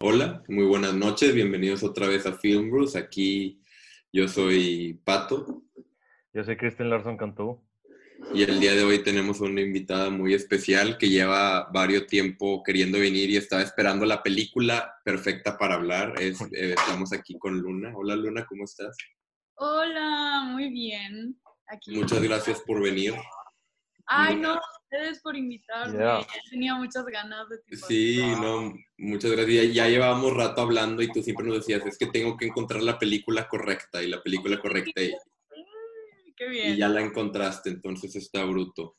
Hola, muy buenas noches, bienvenidos otra vez a Film Bruce. Aquí yo soy Pato. Yo soy Kristen Larson Cantú. Y el día de hoy tenemos una invitada muy especial que lleva varios tiempo queriendo venir y estaba esperando la película perfecta para hablar. Es, eh, estamos aquí con Luna. Hola Luna, ¿cómo estás? Hola, muy bien. Aquí. Muchas gracias por venir. Ay, no, ustedes por invitarme. Tenía muchas ganas de ti. Sí, no, muchas gracias. Ya llevábamos rato hablando y tú siempre nos decías, es que tengo que encontrar la película correcta y la película correcta. Y, y ya la encontraste, entonces está bruto.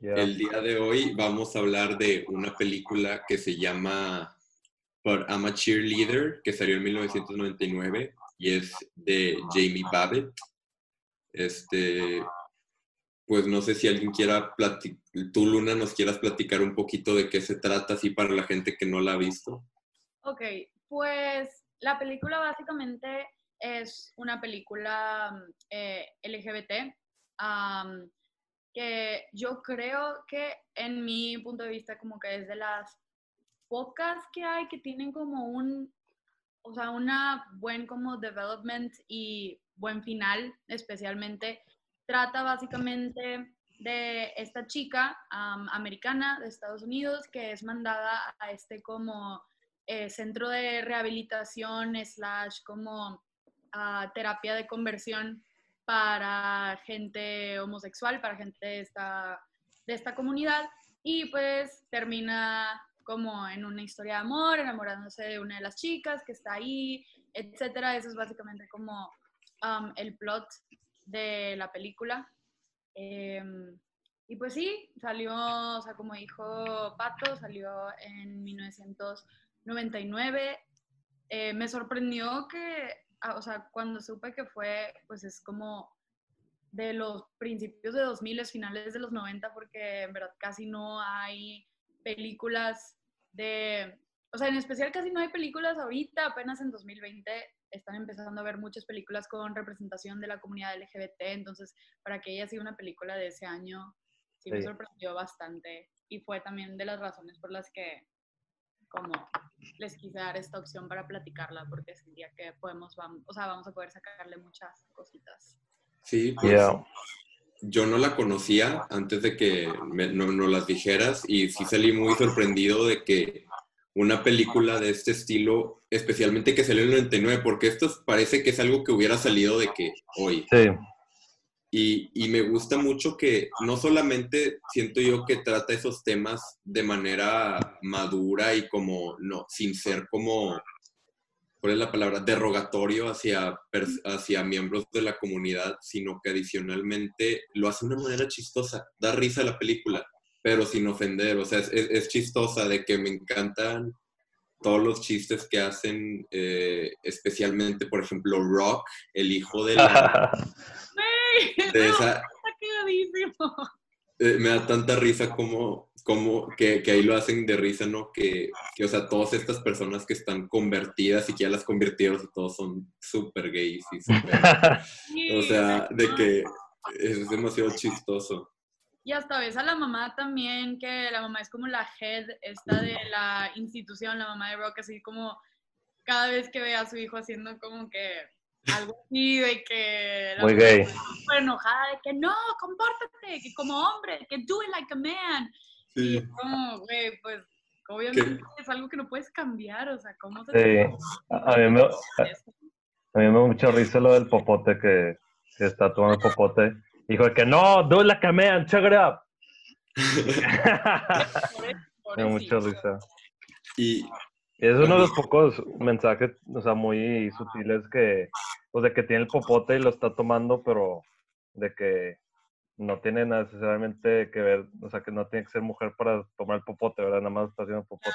El día de hoy vamos a hablar de una película que se llama But I'm a Cheerleader, que salió en 1999 y es de Jamie Babbitt. Este, pues no sé si alguien quiera platicar, tú Luna nos quieras platicar un poquito de qué se trata, así para la gente que no la ha visto. Ok, pues la película básicamente es una película mm, eh, LGBT que yo creo que en mi punto de vista como que es de las pocas que hay que tienen como un, o sea, una buen como development y buen final, especialmente. Trata básicamente de esta chica americana de Estados Unidos que es mandada a este como eh, centro de rehabilitación slash como terapia de conversión para gente homosexual, para gente de esta, de esta comunidad y pues termina como en una historia de amor, enamorándose de una de las chicas que está ahí, etcétera. Eso es básicamente como um, el plot de la película. Em, y pues sí, salió, o sea, como dijo Pato, salió en 1999. Eh, me sorprendió que Ah, o sea, cuando supe que fue, pues es como de los principios de 2000, finales de los 90, porque en verdad casi no hay películas de, o sea, en especial casi no hay películas ahorita, apenas en 2020 están empezando a ver muchas películas con representación de la comunidad LGBT, entonces para que ella siga una película de ese año, sí me sorprendió bastante y fue también de las razones por las que como les quise dar esta opción para platicarla porque sentía que podemos, vamos, o sea, vamos a poder sacarle muchas cositas. Sí, pues yo no la conocía antes de que me, no, no, las dijeras y sí salí muy sorprendido de que una película de este estilo, especialmente que salió en el 99, porque esto parece que es algo que hubiera salido de que hoy. Sí. Y, me gusta mucho que no solamente siento yo que trata esos temas de manera madura y como, no, sin ser como, ¿cuál es la palabra? Derrogatorio hacia, hacia miembros de la comunidad, sino que adicionalmente lo hace de una manera chistosa. Da risa a la película, pero sin ofender. O sea, es, chistosa de que me encantan todos los chistes que hacen, eh, especialmente, por ejemplo, Rock, el hijo de la... Eh, me da tanta risa como, como que, que, ahí lo hacen de risa, ¿no? Que, que, o sea, todas estas personas que están convertidas y que ya las convirtieron, todos son súper gays y súper... o sea, de que es demasiado chistoso. Y hasta ves a la mamá también, que la mamá es como la head esta de la institución, la mamá de Rock, así como cada vez que ve a su hijo haciendo como que algo así de que muy gay enojada de que no compórtate que como hombre que do it like a man sí. y como güey pues obviamente es algo que no puedes cambiar o sea cómo se sí. a, mí me, a, mí me da mucha risa lo del popote que, que está tomando el popote dijo que no do it like a man check it up me mucha risa y es uno de los pocos mensajes, o sea, muy sutiles que, pues de que tiene el popote y lo está tomando, pero de que no tiene necesariamente que ver, o sea, que no tiene que ser mujer para tomar el popote, ¿verdad? Nada más está haciendo popote.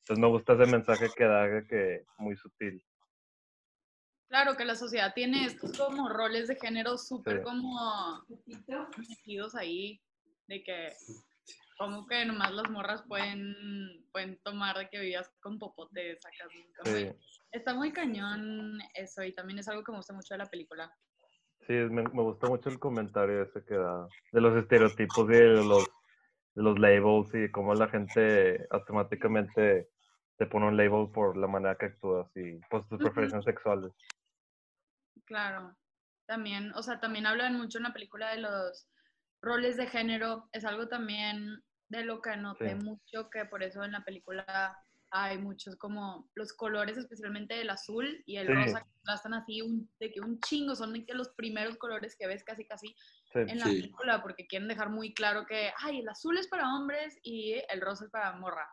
Entonces me gusta ese mensaje que da, que muy sutil. Claro, que la sociedad tiene estos como roles de género súper como metidos ahí, de que como que nomás las morras pueden, pueden tomar de que vivas con popotes acá. Está muy cañón eso y también es algo que me gusta mucho de la película. Sí, me, me gusta mucho el comentario ese que da de los estereotipos y de los los labels y cómo la gente automáticamente te pone un label por la manera que actúas y pues tus preferencias sexuales. Claro, también, o sea, también hablan mucho en la película de los roles de género, es algo también de lo que noté mucho, que por eso en la película hay muchos como los colores, especialmente el azul y el rosa, que contrastan así un, de que un chingo, son de que los primeros colores que ves casi casi en la película, porque quieren dejar muy claro que, ay, el azul es para hombres y el rosa es para morra.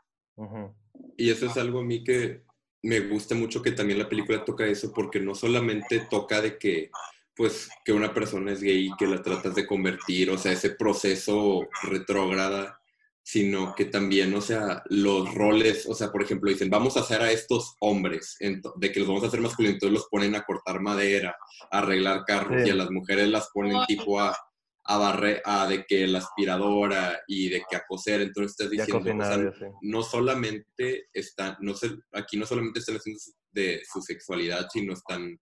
Y eso es algo a mí que me gusta mucho que también la película toca eso, porque no solamente toca de que, pues, que una persona es gay y que la tratas de convertir, o sea, ese proceso retrógrada, sino que también, o sea, los roles, o sea, por ejemplo, dicen, vamos a hacer a estos hombres, de que los vamos a hacer masculinos, entonces los ponen a cortar madera, a arreglar carros, y a las mujeres las ponen tipo a a barrer, a de que la aspiradora y de que a coser, entonces estás diciendo, no solamente están, no sé, aquí no solamente están haciendo de su sexualidad, sino están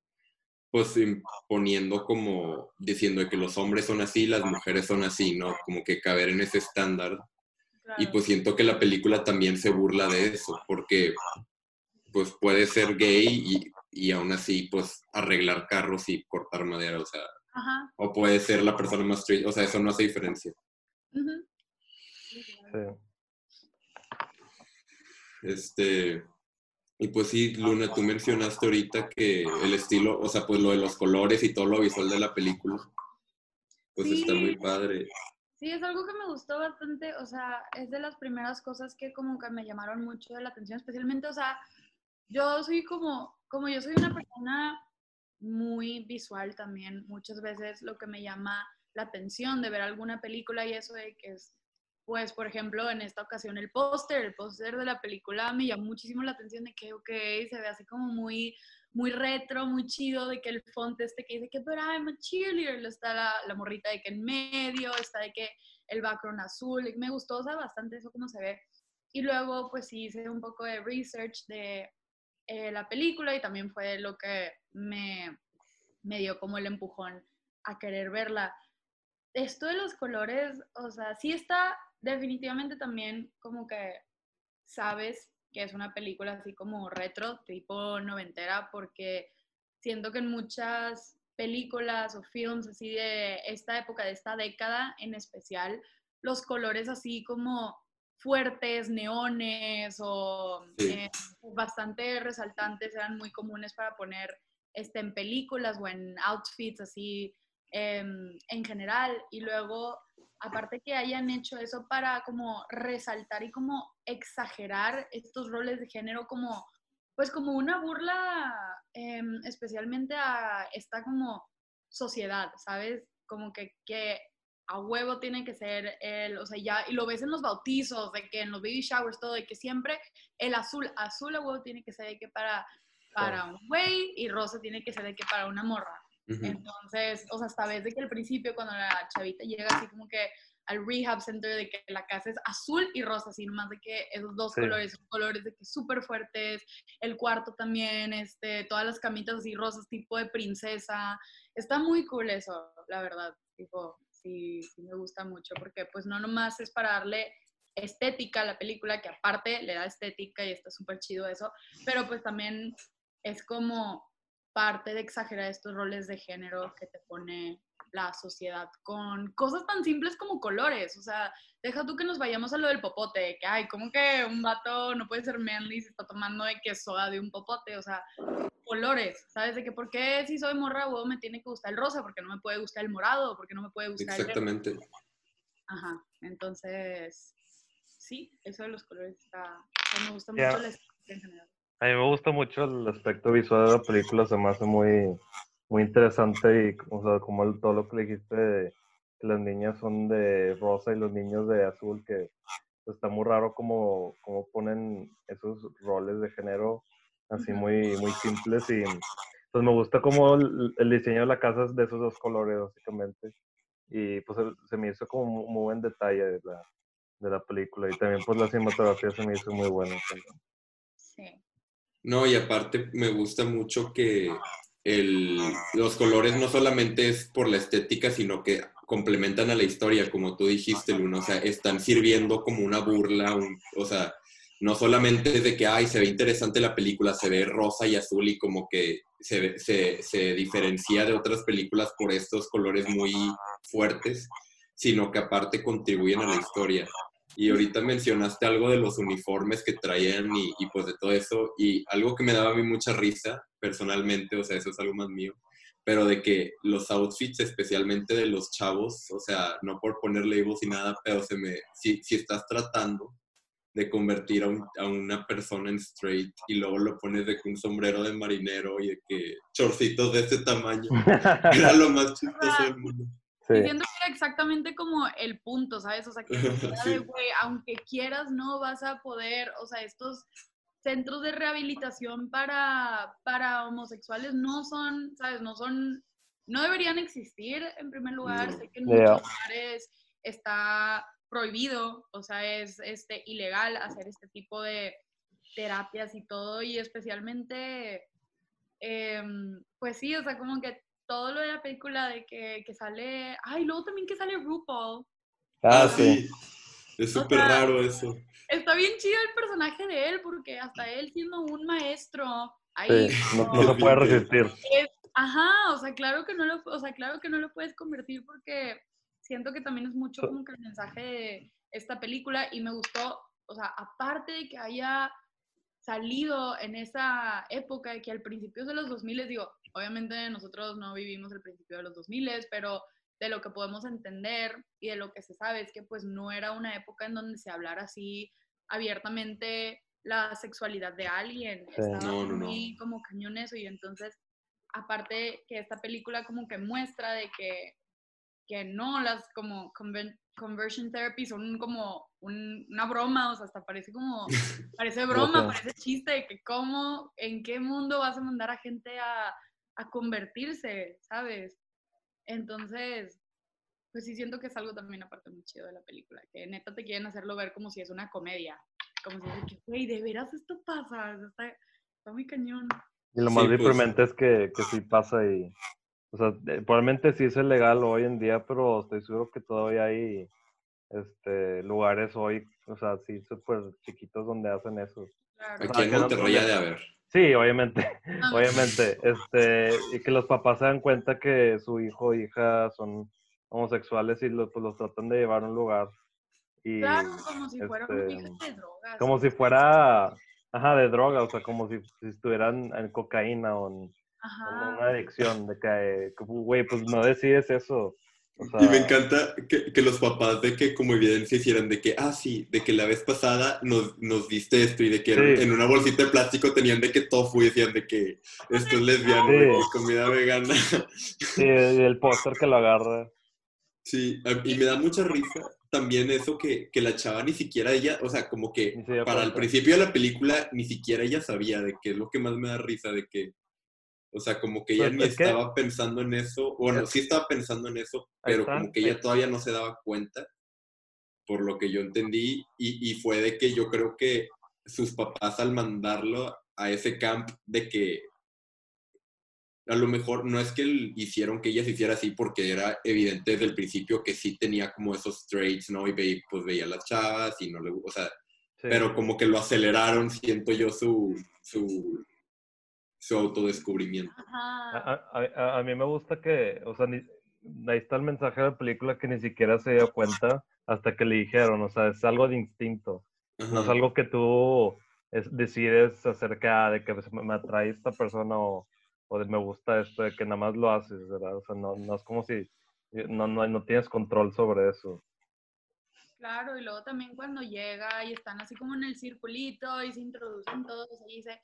pues imponiendo como diciendo que los hombres son así, las mujeres son así, ¿no? Como que caber en ese estándar. Y pues siento que la película también se burla de eso, porque pues puede ser gay y, y aún así pues arreglar carros y cortar madera, o sea, o puede ser la persona más straight. O sea, eso no hace diferencia. Este. Y pues sí, Luna, tú mencionaste ahorita que el estilo, o sea, pues lo de los colores y todo lo visual de la película, pues está muy padre. Sí, es algo que me gustó bastante, o sea, es de las primeras cosas que como que me llamaron mucho de la atención, especialmente, o sea, yo soy como, como yo soy una persona muy visual también. Muchas veces lo que me llama la atención de ver alguna película y eso de que es, pues, por ejemplo, en esta ocasión el póster, el póster de la película me llamó muchísimo la atención de que, ok, se ve así como muy, muy retro, muy chido, de que el font este que dice que, but I'm a cheerleader, está la, la morrita de que en medio, está de que el background azul, me gustó, o bastante eso como se ve. Y luego, pues sí, hice un poco de research de eh, la película y también fue lo que me, me dio como el empujón a querer verla. Esto de los colores, o sea, sí está definitivamente también como que sabes que es una película así como retro, tipo noventera, porque siento que en muchas películas o films así de esta época, de esta década en especial, los colores así como fuertes, neones o eh, bastante resaltantes eran muy comunes para poner este, en películas o en outfits así em, en general. Y luego, aparte que hayan hecho eso para como resaltar y como exagerar estos roles de género como, pues como una burla em, especialmente a esta como sociedad, ¿sabes? Como que, que a huevo tiene que ser el, o sea, ya, y lo ves en los bautizos, de que en los baby showers, todo, de que siempre el azul, azul a huevo tiene que ser de que para, para un güey y rosa tiene que ser de que para una morra. Entonces, o sea, hasta ves de que al principio cuando la chavita llega así como que al rehab center de que la casa es azul y rosa, así nomás de que esos dos colores son colores de que súper fuertes, el cuarto también, este, todas las camitas así rosas tipo de princesa, está muy cool eso, la verdad, tipo, sí, sí me gusta mucho, porque pues no nomás es para darle estética a la película, que aparte le da estética y está súper chido eso, pero pues también es como parte de exagerar estos roles de género que te pone la sociedad con cosas tan simples como colores. O sea, deja tú que nos vayamos a lo del popote, que ay, como que un vato no puede ser manly si está tomando de que soda de un popote. O sea, colores, ¿sabes? De que por qué si soy morra, o me tiene que gustar el rosa, porque no me puede gustar el morado, porque no me puede gustar Exactamente. el Exactamente. Ajá, entonces, sí, eso de los colores está, me gusta mucho la en general. A mí me gusta mucho el aspecto visual de la película, se me hace muy, muy interesante y o sea, como todo lo que dijiste de que las niñas son de rosa y los niños de azul, que está muy raro como, como ponen esos roles de género así muy, muy simples y pues me gusta como el, diseño de la casa es de esos dos colores básicamente. Y pues se me hizo como un muy buen detalle de la, de la película y también pues la cinematografía se me hizo muy buena Sí. No, y aparte me gusta mucho que el, los colores no solamente es por la estética, sino que complementan a la historia, como tú dijiste, Luna, o sea, están sirviendo como una burla, o sea, no solamente de que, ay, se ve interesante la película, se ve rosa y azul y como que se, se, se diferencia de otras películas por estos colores muy fuertes, sino que aparte contribuyen a la historia. Y ahorita mencionaste algo de los uniformes que traían y, y, pues de todo eso, y algo que me daba a mí mucha risa personalmente, o sea, eso es algo más mío, pero de que los outfits, especialmente de los chavos, o sea, no por poner labels y nada, pero se me, si, si estás tratando de convertir a, a, una persona en straight y luego lo pones de que un sombrero de marinero y de que chorcitos de este tamaño, era lo más chistoso del mundo. Sí. Diciendo que era exactamente como el punto, ¿sabes? O sea, que sí. güey, aunque quieras, no vas a poder, o sea, estos centros de rehabilitación para, para homosexuales no son, ¿sabes? No son, no deberían existir en primer lugar. No. Sé que en muchos yeah. lugares está prohibido, o sea, es este, ilegal hacer este tipo de terapias y todo, y especialmente, eh, pues sí, o sea, como que todo lo de la película de que, que sale, ay, luego también que sale RuPaul. Ah, sí. Es súper o sea, raro eso. Está bien chido el personaje de él, porque hasta él siendo un maestro, ahí sí, no, no, se puede resistir. Es, ajá, o sea, claro que no lo, o sea, claro que no lo puedes convertir porque siento que también es mucho como que el mensaje de esta película y me gustó, o sea, aparte de que haya salido en esa época de que al principio de los 2000, digo, obviamente nosotros no vivimos el principio de los 2000, pero de lo que podemos entender y de lo que se sabe es que pues no era una época en donde se hablara así abiertamente la sexualidad de alguien, Sí. estaba No, no, muy no. como cañón eso y entonces aparte que esta película como que muestra de que que no, las como conven- conversion therapy son como un- una broma, o sea, hasta parece como, parece broma, parece chiste, de que cómo, en qué mundo vas a mandar a gente a, a convertirse, ¿sabes? Entonces, pues sí siento que es algo también aparte muy chido de la película, que neta te quieren hacerlo ver como si es una comedia, como si es de que, güey, de veras esto pasa, está, está muy cañón. Y lo Sí, más pues. deprimente es que, que sí pasa y, o sea, probablemente sí es legal hoy en día, pero estoy seguro que todavía hay este, lugares hoy, o sea, sí súper chiquitos donde hacen eso. Claro. Aquí en Monterrey de haber. Sí, obviamente, Ah. obviamente, este, y que los papás se dan cuenta que su hijo o hija son homosexuales y los, pues los tratan de llevar a un lugar. Y, Claro, como si fuera este, de drogas. como si fuera, ajá, de droga, o sea, como si, si estuvieran en cocaína o en, Ajá. una adicción, de que, güey, pues no decides eso. O sea, Y me encanta que, que los papás de que como evidencia hicieran de que, ah, sí, de que la vez pasada nos, nos diste esto y de que Sí. en una bolsita de plástico tenían de que tofu y decían de que esto es lesbiano, Sí. de que comida vegana. Sí, y el póster que lo agarra. Sí, y me da mucha risa también eso que, que la chava ni siquiera ella, o sea, como que para el principio de la película ni siquiera ella sabía de que es lo que más me da risa, de que, o sea, como que ella Pues, ni es que- estaba pensando en eso, bueno, Es- sí estaba pensando en eso, pero como que ella todavía no se daba cuenta, por lo que yo entendí, y, y fue de que yo creo que sus papás al mandarlo a ese camp, de que a lo mejor no es que el- hicieron que ella se hiciera así porque era evidente desde el principio que sí tenía como esos traits, ¿no? Y ve, pues veía a las chavas y no le, o sea, Sí. pero como que lo aceleraron, siento yo, su, su, su autodescubrimiento. A, a- a- a mí me gusta que, o sea, ni- ahí está el mensaje de la película que ni siquiera se dio cuenta hasta que le dijeron, o sea, es algo de instinto, no es algo que tú es- decides acerca de que pues, me me atrae esta persona o, o de me gusta esto, de que nada más lo haces, ¿verdad? O sea, no, no es como si no, no, no tienes control sobre eso. Claro, y luego también cuando llega y están así como en el circulito y se introducen todos y dice,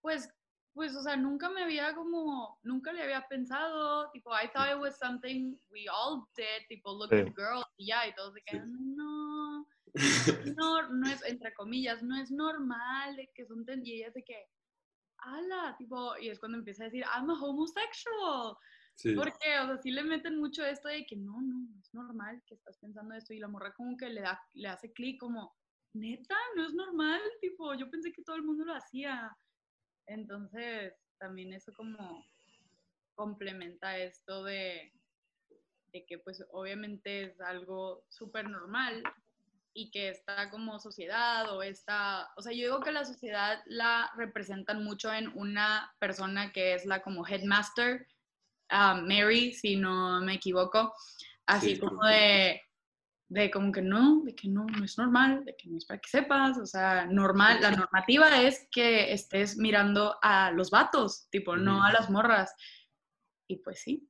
pues, pues, o sea, nunca me había como, nunca le había pensado, tipo, I thought it was something we all did, tipo, look Sí. at girls y ya, y todos se Sí. quedan, no, no, no es, entre comillas, no es normal de que son, ten-", y ella de que, ala, tipo, y es cuando empieza a decir, I'm a homosexual, Sí. porque, o sea, sí le meten mucho esto de que no, no, no es normal que estás pensando esto. Y la morra como que le, da, le hace clic como, neta, no es normal. Tipo, yo pensé que todo el mundo lo hacía. Entonces, también eso como complementa esto de, de que pues obviamente es algo súper normal y que está como sociedad o está, o sea, yo digo que la sociedad la representan mucho en una persona que es la como headmaster, uh, Mary, si no me equivoco, así como de, de como que no, de que no, no es normal, de que no es para que sepas, o sea, normal, la normativa es que estés mirando a los vatos, tipo, no a las morras. Y pues sí.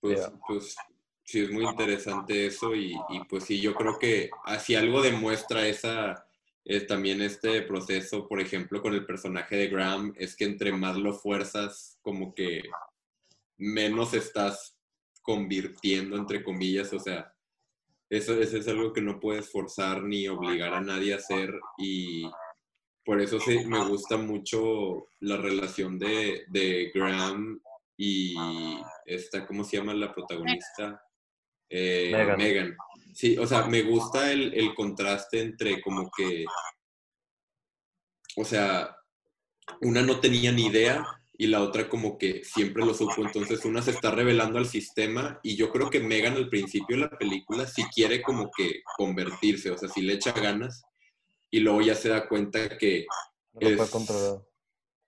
Pues, pues sí, es muy interesante eso y, pues sí, yo creo que así algo demuestra esa, es también este proceso, por ejemplo, con el personaje de Graham, es que entre más lo fuerzas, como que menos estás convirtiendo, entre comillas, o sea, eso, eso es algo que no puedes forzar ni obligar a nadie a hacer y por eso sí me gusta mucho la relación de, de Graham y esta, ¿cómo se llama la protagonista? Eh, Megan. Sí, o sea, me gusta el, el, contraste entre como que, o sea, una no tenía ni idea y la otra como que siempre lo supo. Entonces una se está revelando al sistema y yo creo que Megan al principio de la película sí quiere como que convertirse, o sea, sí le echa ganas y luego ya se da cuenta que... es,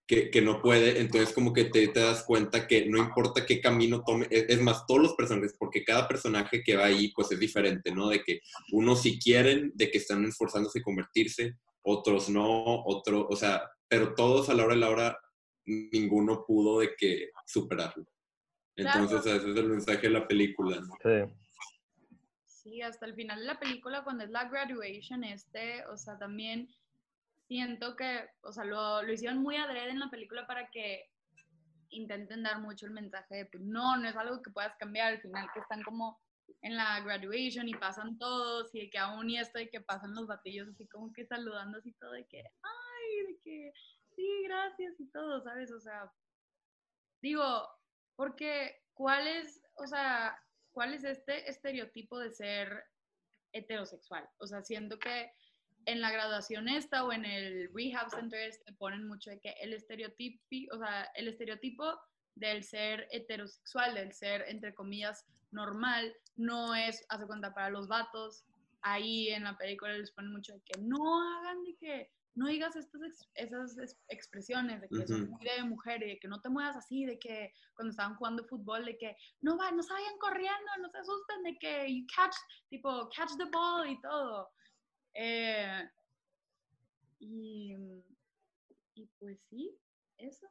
que, que, no puede, entonces como que te, te, das cuenta que no importa qué camino tome, es, es, más, todos los personajes, porque cada personaje que va ahí pues es diferente, ¿no? De que unos sí quieren, de que están esforzándose a convertirse, otros no, otro, o sea, pero todos a la hora de la hora ninguno pudo de que superarlo. Entonces ese es el mensaje de la película. Sí. Sí, hasta el final de la película, cuando es la graduation, este, o sea, también siento que, o sea, lo, lo hicieron muy adrede en la película para que intenten dar mucho el mensaje de, pues, no, no es algo que puedas cambiar, al final que están como en la graduation y pasan todos y de que aún y esto de que pasan los batillos así como que saludando así todo de que, ay, de que sí, gracias y todo, ¿sabes? O sea, digo, porque ¿cuál es, o sea, cuál es este estereotipo de ser heterosexual? O sea, siento que en la graduación esta o en el rehab center te ponen mucho de que el estereotipo, o sea, el estereotipo del ser heterosexual, del ser, entre comillas, normal, no es, hace cuenta, para los vatos. Ahí en la película les ponen mucho de que no hagan de que no digas estas esas expresiones de que son muy de mujer y de que no te muevas así, de que cuando estaban jugando fútbol, de que no, va, no se vayan corriendo, no se asusten, de que you catch, tipo, catch the ball y todo. Eh, y, y, pues sí, eso.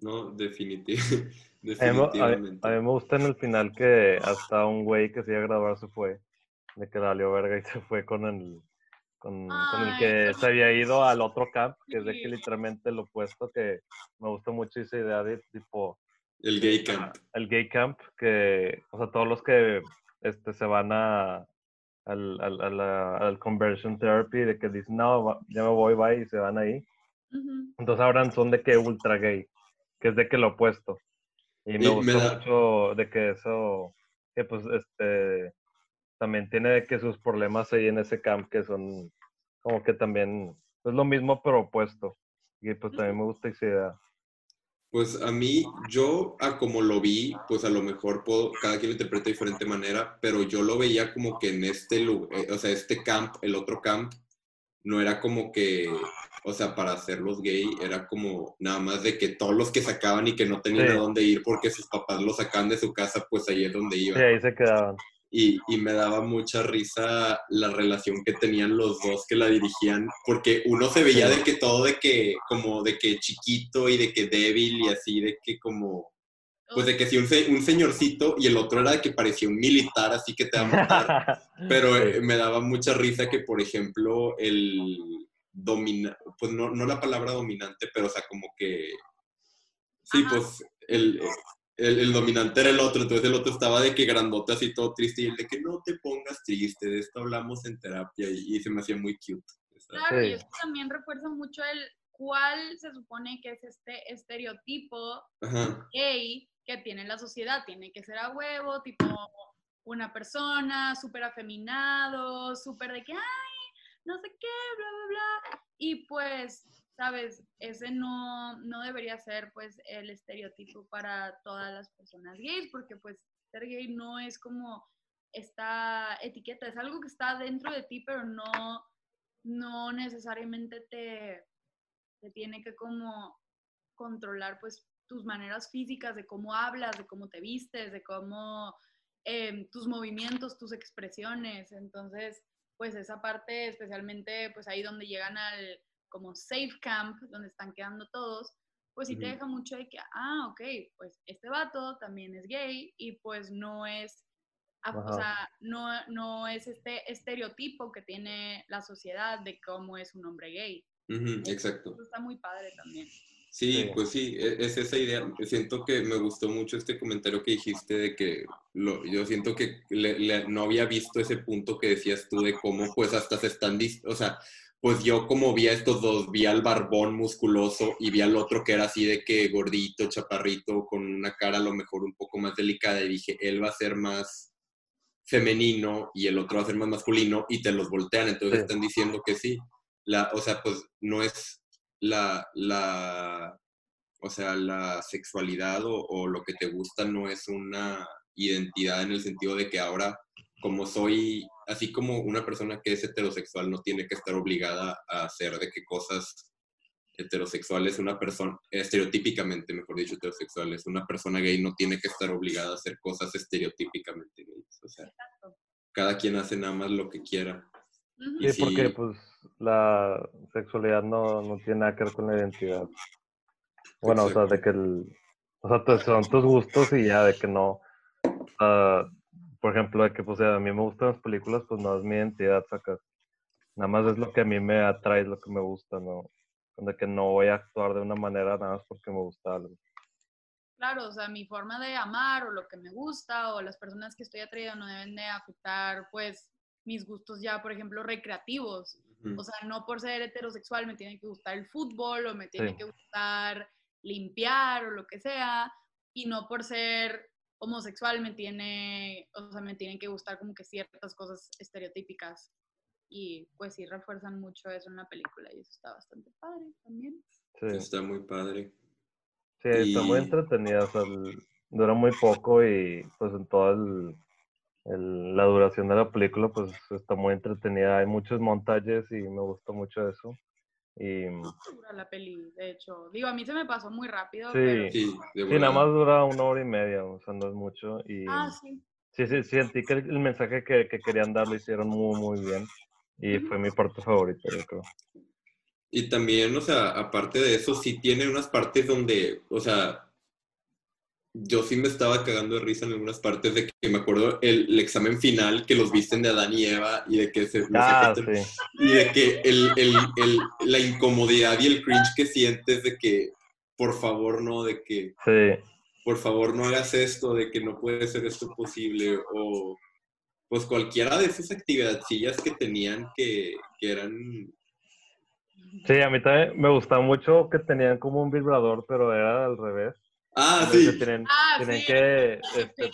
No, definitiv definitivamente. A mí, me gusta en el final que hasta un güey que se iba a graduar se fue, de que dalió verga y se fue con el con, con, el que se había ido al otro camp, que es de que literalmente lo opuesto, que me gusta mucho esa idea de tipo... El gay camp. El gay camp, que, o sea, todos los que este, se van a, al, al, al conversion therapy, de que dicen, no, ya me voy, bye, y se van ahí. Entonces ahora son de que ultra gay, que es de que lo opuesto. Y me gusta mucho de que eso, que pues, este, también tiene que sus problemas ahí en ese camp que son como que también es lo mismo pero opuesto. Y pues también me gusta esa idea. Pues a mí, yo a como lo vi, pues a lo mejor puedo, cada quien lo interpreta de diferente manera, pero yo lo veía como que en este lugar, eh, o sea, este camp, el otro camp, no era como que, o sea, para hacerlos gay, era como nada más de que todos los que sacaban y que no tenían a dónde ir porque sus papás los sacaban de su casa, pues ahí es donde iban. Sí, ahí se quedaban y, y, me daba mucha risa la relación que tenían los dos que la dirigían, porque uno se veía de que todo de que, como de que chiquito y de que débil y así, de que como, pues de que sí, un, un señorcito y el otro era de que parecía un militar, así que te va a matar. Pero eh, me daba mucha risa que, por ejemplo, el domina, pues no, no la palabra dominante, pero o sea, como que, sí, pues el, el, dominante era el otro, entonces el otro estaba de que grandote así todo triste y el de que no te pongas triste, de esto hablamos en terapia y, se me hacía muy cute. Claro, y eso también refuerza mucho el cuál se supone que es este estereotipo gay que tiene la sociedad, tiene que ser a huevo, tipo una persona súper afeminado, súper de que, ay, no sé qué, bla, bla, bla. Y pues ¿sabes? Ese no, no debería ser pues el estereotipo para todas las personas gays, porque pues ser gay no es como esta etiqueta, es algo que está dentro de ti, pero no, no necesariamente te, te tiene que como controlar pues tus maneras físicas, de cómo hablas, de cómo te vistes, de cómo em, tus movimientos, tus expresiones. Entonces, pues esa parte, especialmente pues ahí donde llegan al como safe camp, donde están quedando todos, pues sí te deja mucho de que, ah, ok, pues este vato también es gay y pues no es, o sea, no, no es este estereotipo que tiene la sociedad de cómo es un hombre gay. exacto. Eso está muy padre también. Sí, pues sí, e, es esa idea. Siento que me gustó mucho este comentario que dijiste de que lo, yo siento que no había visto ese punto que decías tú de cómo pues hasta se están, o sea, pues yo como vi a estos dos, vi al barbón musculoso y vi al otro que era así de que gordito, chaparrito, con una cara a lo mejor un poco más delicada y dije, él va a ser más femenino y el otro va a ser más masculino y te los voltean, entonces están diciendo que sí. La, o sea, pues no es la, la o sea, la sexualidad o, o lo que te gusta no es una identidad en el sentido de que ahora como soy, así como una persona que es heterosexual no tiene que estar obligada a hacer de qué cosas heterosexuales, una persona, estereotípicamente, mejor dicho, heterosexuales, una persona gay no tiene que estar obligada a hacer cosas estereotípicamente gays. O sea, cada quien hace nada más lo que quiera. Sí, porque pues la sexualidad no, no, tiene nada que ver con la identidad. Bueno, o sea, de que el, o sea, son tus gustos y ya, de que no, por ejemplo, de que pues a mí me gustan las películas, pues no es mi identidad, sacas. Nada más es lo que a mí me atrae, es lo que me gusta, ¿no? De que no voy a actuar de una manera nada más porque me gusta algo. Claro, o sea, mi forma de amar o lo que me gusta o las personas que estoy atraída no deben de afectar, pues, mis gustos ya, por ejemplo, recreativos. O sea, no por ser heterosexual me tiene que gustar el fútbol o me tiene que gustar limpiar o lo que sea, y no por ser homosexual me tiene, o sea, me tienen que gustar como que ciertas cosas estereotípicas. Y pues sí refuerzan mucho eso en la película y eso está bastante padre también. Sí. Está muy padre. Sí, está muy entretenida, o sea, dura muy poco y pues en toda la duración de la película pues está muy entretenida. Hay muchos montajes y me gustó mucho eso. Y... dura la peli, de hecho. Digo, a mí se me pasó muy rápido. Sí, sí, nada más dura una hora y media, o sea, no es mucho. Y... Ah, sí. Sí, sí, sentí que el mensaje que, que querían dar lo hicieron muy, muy bien. Y fue mi parte favorita, yo creo. Y también, o sea, aparte de eso, sí tiene unas partes donde, o sea, yo sí me estaba cagando de risa en algunas partes de que me acuerdo el, examen final que los visten de Adán y Eva y de que se ah, y de que el, el, la incomodidad y el cringe que sientes de que por favor no de que por favor no hagas esto de que no puede ser esto posible o pues cualquiera de esas actividades que tenían que, que eran Sí, a mí también me gustaba mucho que tenían como un vibrador, pero era al revés. Ah, sí. Tienen, ah, tienen que. Este,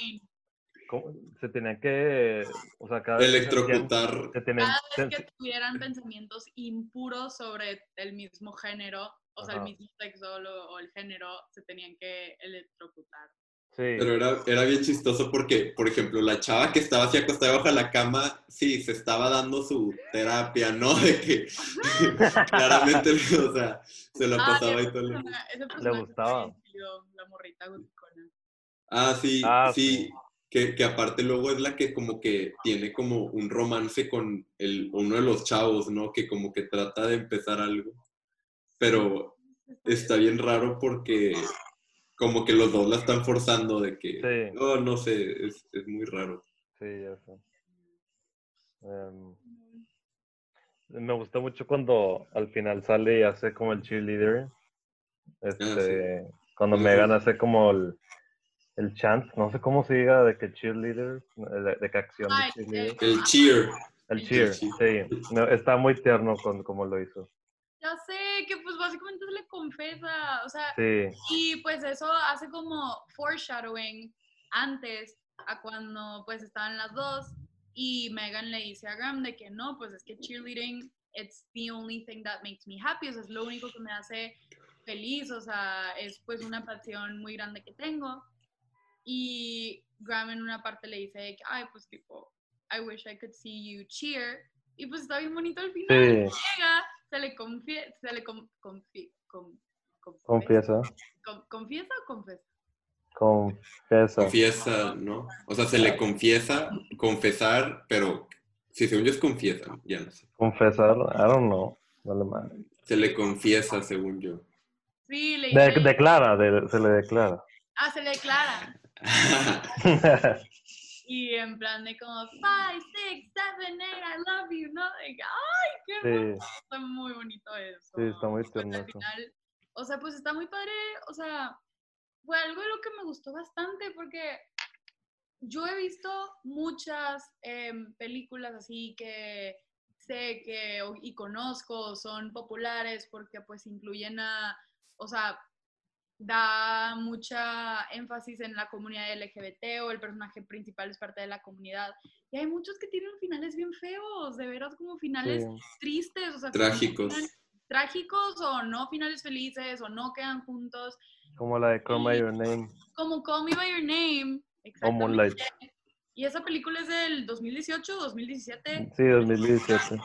se tenían que. O sea, cada Electrocutar. Vez cada vez que tuvieran pensamientos impuros sobre el mismo género, o sea, el mismo sexo o el género, se tenían que electrocutar. Pero era, era bien chistoso porque, por ejemplo, la chava que estaba así acostada bajo la cama, sí, se estaba dando su terapia, ¿no? De que claramente, o sea, se lo ah, pasaba y todo. Le gustaba. La morrita Ah, sí, ah, sí. Que, que, aparte luego es la que como que tiene como un romance con el, uno de los chavos, ¿no? Que como que trata de empezar algo. Pero está bien raro porque como que los dos la están forzando de que, sí. oh, no sé, es, es, muy raro. Sí, ya sé. Em, me gustó mucho cuando al final sale y hace como el cheerleader. Ah, este, Cuando Megan hace como el, el chant, no sé cómo se diga de que cheerleader, de, de que acción de cheerleader. El cheer. El cheer, sí. está muy tierno con cómo lo hizo. Ya sé, que pues básicamente se le confesa, o sea, sí. y pues eso hace como foreshadowing antes a cuando pues estaban las dos y Megan le dice a Graham de que no, pues es que cheerleading it's the only thing that makes me happy, o sea, es lo único que me hace feliz, o sea, es pues una pasión muy grande que tengo. y Graham en una parte le dice, ay, pues tipo, I wish I could see you cheer. Y pues está bien bonito al final. Llega, se le, confie se le com confiesa. ¿Confiesa o confesa? Confiesa. Confiesa, ¿no? O sea, se le confiesa, confesar, pero si según yo es confiesa, ya no sé. Confesar, I don't know. Se le confiesa, según yo. Sí, le dice... declara, se le declara. Ah, se le declara. y en plan de como, five, six, seven, eight, I love you, ¿no? ay, qué sí. Está muy bonito eso. Sí, está muy tierno. o sea, pues está muy padre, o sea, fue algo de lo que me gustó bastante porque yo he visto muchas em, películas así que sé que y conozco, son populares porque pues incluyen a, o sea, da mucha énfasis en la comunidad LGBT o el personaje principal es parte de la comunidad. Y hay muchos que tienen finales bien feos, de veras como finales tristes, o sea, trágicos. Trágicos o no finales felices o no quedan juntos. Como la de Call Me By Your Name. Como Call Me By Your Name. Exactamente. Y esa película es del 2018, 2017. Sí, 2017.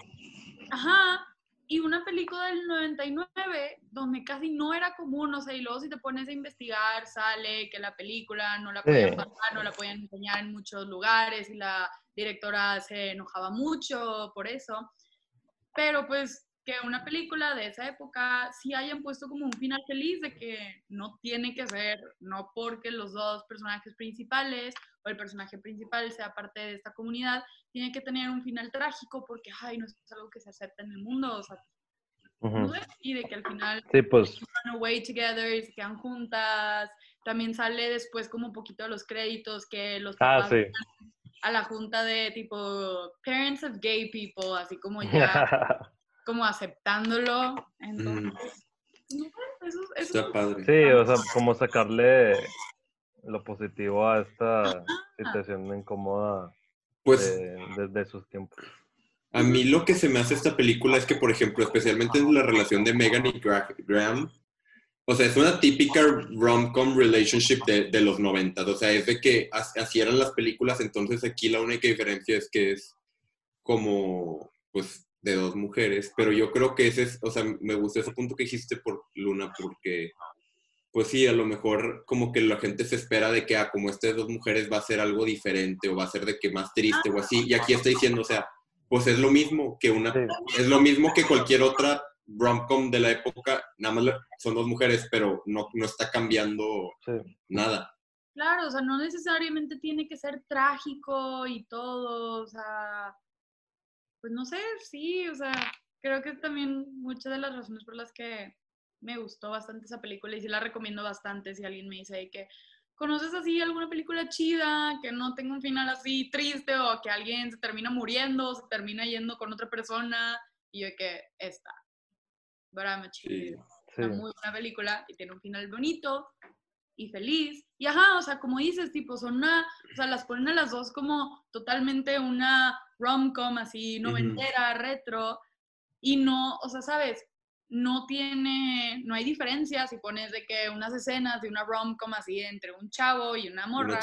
Ajá y una película del 99 donde casi no era común, o sea, y luego si te pones a investigar, sale que la película no la podían pasar, no la podían enseñar en muchos lugares y la directora se enojaba mucho por eso. Pero pues que una película de esa época sí hayan puesto como un final feliz de que no tiene que ser, no porque los dos personajes principales o el personaje principal sea parte de esta comunidad, tiene que tener un final trágico porque, ay, no es algo que se acepta en el mundo, o sea, y de que al final sí, pues. van away together y se quedan juntas. También sale después como un poquito de los créditos que los ah, sí. a la junta de tipo parents of gay people, así como ya como aceptándolo. Entonces, mm. eso, eso, Está padre. Sí, o sea, como sacarle lo positivo a esta situación incómoda pues, de, sus tiempos. A mí lo que se me hace esta película es que, por ejemplo, especialmente en la relación de Megan y Graham, o sea, es una típica rom-com relationship de, de, los 90. O sea, es de que así eran las películas, entonces aquí la única diferencia es que es como, pues, de dos mujeres. Pero yo creo que ese es, o sea, me gustó ese punto que dijiste por Luna, porque pues sí, a lo mejor como que la gente se espera de que, ah, como estas dos mujeres va a ser algo diferente o va a ser de que más triste o así. Y aquí está diciendo, o sea, pues es lo mismo que una, es lo mismo que cualquier otra rom-com de la época, nada más son dos mujeres, pero no, no está cambiando nada. Claro, o sea, no necesariamente tiene que ser trágico y todo, o sea, pues no sé, sí, o sea, creo que también muchas de las razones por las que me gustó bastante esa película y sí la recomiendo bastante si alguien me dice que conoces así alguna película chida, que no tenga un final así triste o que alguien se termina muriendo o se termina yendo con otra persona y yo que esta. But sí, Una muy buena película y tiene un final bonito y feliz. Y ajá, o sea, como dices, tipo, son una, o sea, las ponen a las dos como totalmente una rom-com así noventera, retro, y no, o sea, sabes, no tiene, no hay diferencia si pones de que unas escenas de una rom-com así entre un chavo y una morra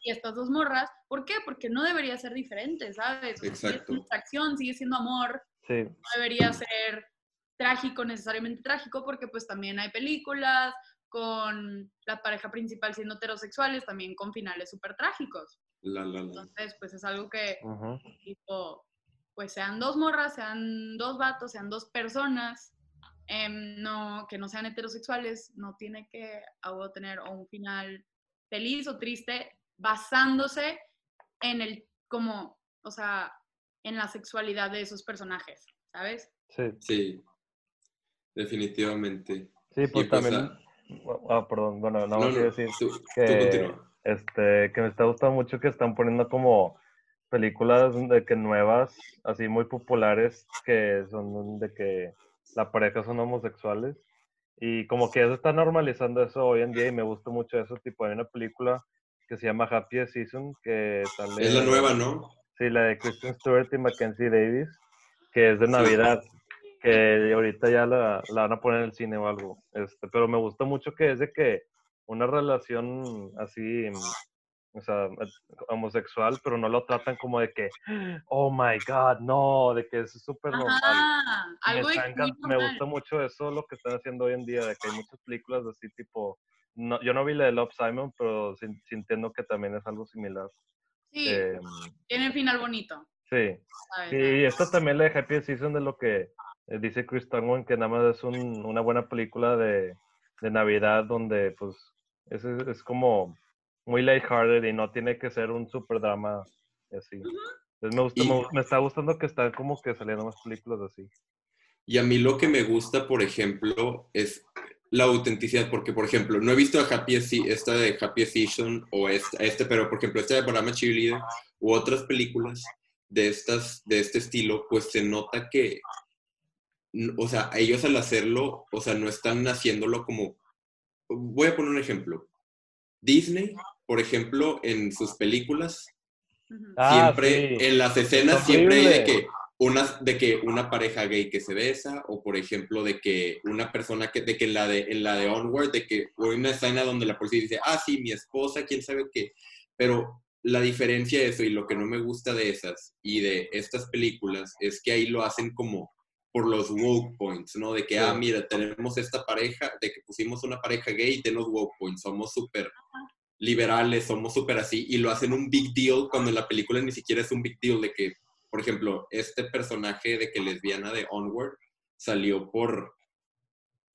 y estas dos morras, ¿por qué? Porque no debería ser diferente, ¿sabes? Exacto. sigue acción, sigue siendo amor, no debería ser trágico, necesariamente trágico, porque pues también hay películas con la pareja principal siendo heterosexuales, también con finales súper trágicos. Entonces, pues es algo que, tipo, pues sean dos morras, sean dos vatos, sean dos personas, Em, no, que no sean heterosexuales, no tiene que tener un final feliz o triste basándose en el, como, o sea, en la sexualidad de esos personajes, ¿sabes? Sí. Sí, definitivamente. Sí, pues, también, ah, ah, perdón, bueno, no, voy a decir que, este, que me está gustando mucho que están poniendo como películas de que nuevas, así muy populares, que son de que la pareja son homosexuales. Y como que se está normalizando eso hoy en día y me gusta mucho eso. Tipo, hay una película que se llama Happy Season que sale... Es la nueva, ¿no? Sí, la de Kristen Stewart y Mackenzie Davis, que es de Navidad, que ahorita ya la, la, van a poner en el cine o algo. Este, pero me gusta mucho que es de que una relación así o sea, homosexual, pero no lo tratan como de que, oh my god, no, de que es súper normal. Algo me, me gusta mucho eso, lo que están haciendo hoy en día, de que hay muchas películas así tipo, no, yo no vi la de Love Simon, pero sintiendo que también es algo similar. Sí, eh, tiene final bonito. Sí. Y esta también la de Happy Season de lo que eh, dice Chris Tangwan, que nada más es una buena película de, de Navidad donde pues es, es como muy lighthearted y no tiene que ser un super drama así. Entonces me, me, está gustando que están como que saliendo más películas así. Y a mí lo que me gusta, por ejemplo, es la autenticidad, porque, por ejemplo, no he visto a Happy, esta de Happy Season o esta, este, pero, por ejemplo, esta de Parama Cheerleader u otras películas de, estas, de este estilo, pues se nota que, o sea, ellos al hacerlo, o sea, no están haciéndolo como, voy a poner un ejemplo. Disney por ejemplo, en sus películas, ah, siempre, en las escenas, siempre hay de que, una, de que una pareja gay que se besa, o por ejemplo, de que una persona que, de que en la de, en la de Onward, de que hay una escena donde la policía dice, ah, sí, mi esposa, quién sabe qué, pero la diferencia de eso y lo que no me gusta de esas y de estas películas es que ahí lo hacen como por los woke points, ¿no? De que, ah, mira, tenemos esta pareja, de que pusimos una pareja gay, de los woke points, somos súper liberales, somos súper así, y lo hacen un big deal cuando en la película ni siquiera es un big deal de que, por ejemplo, este personaje de que lesbiana de Onward salió por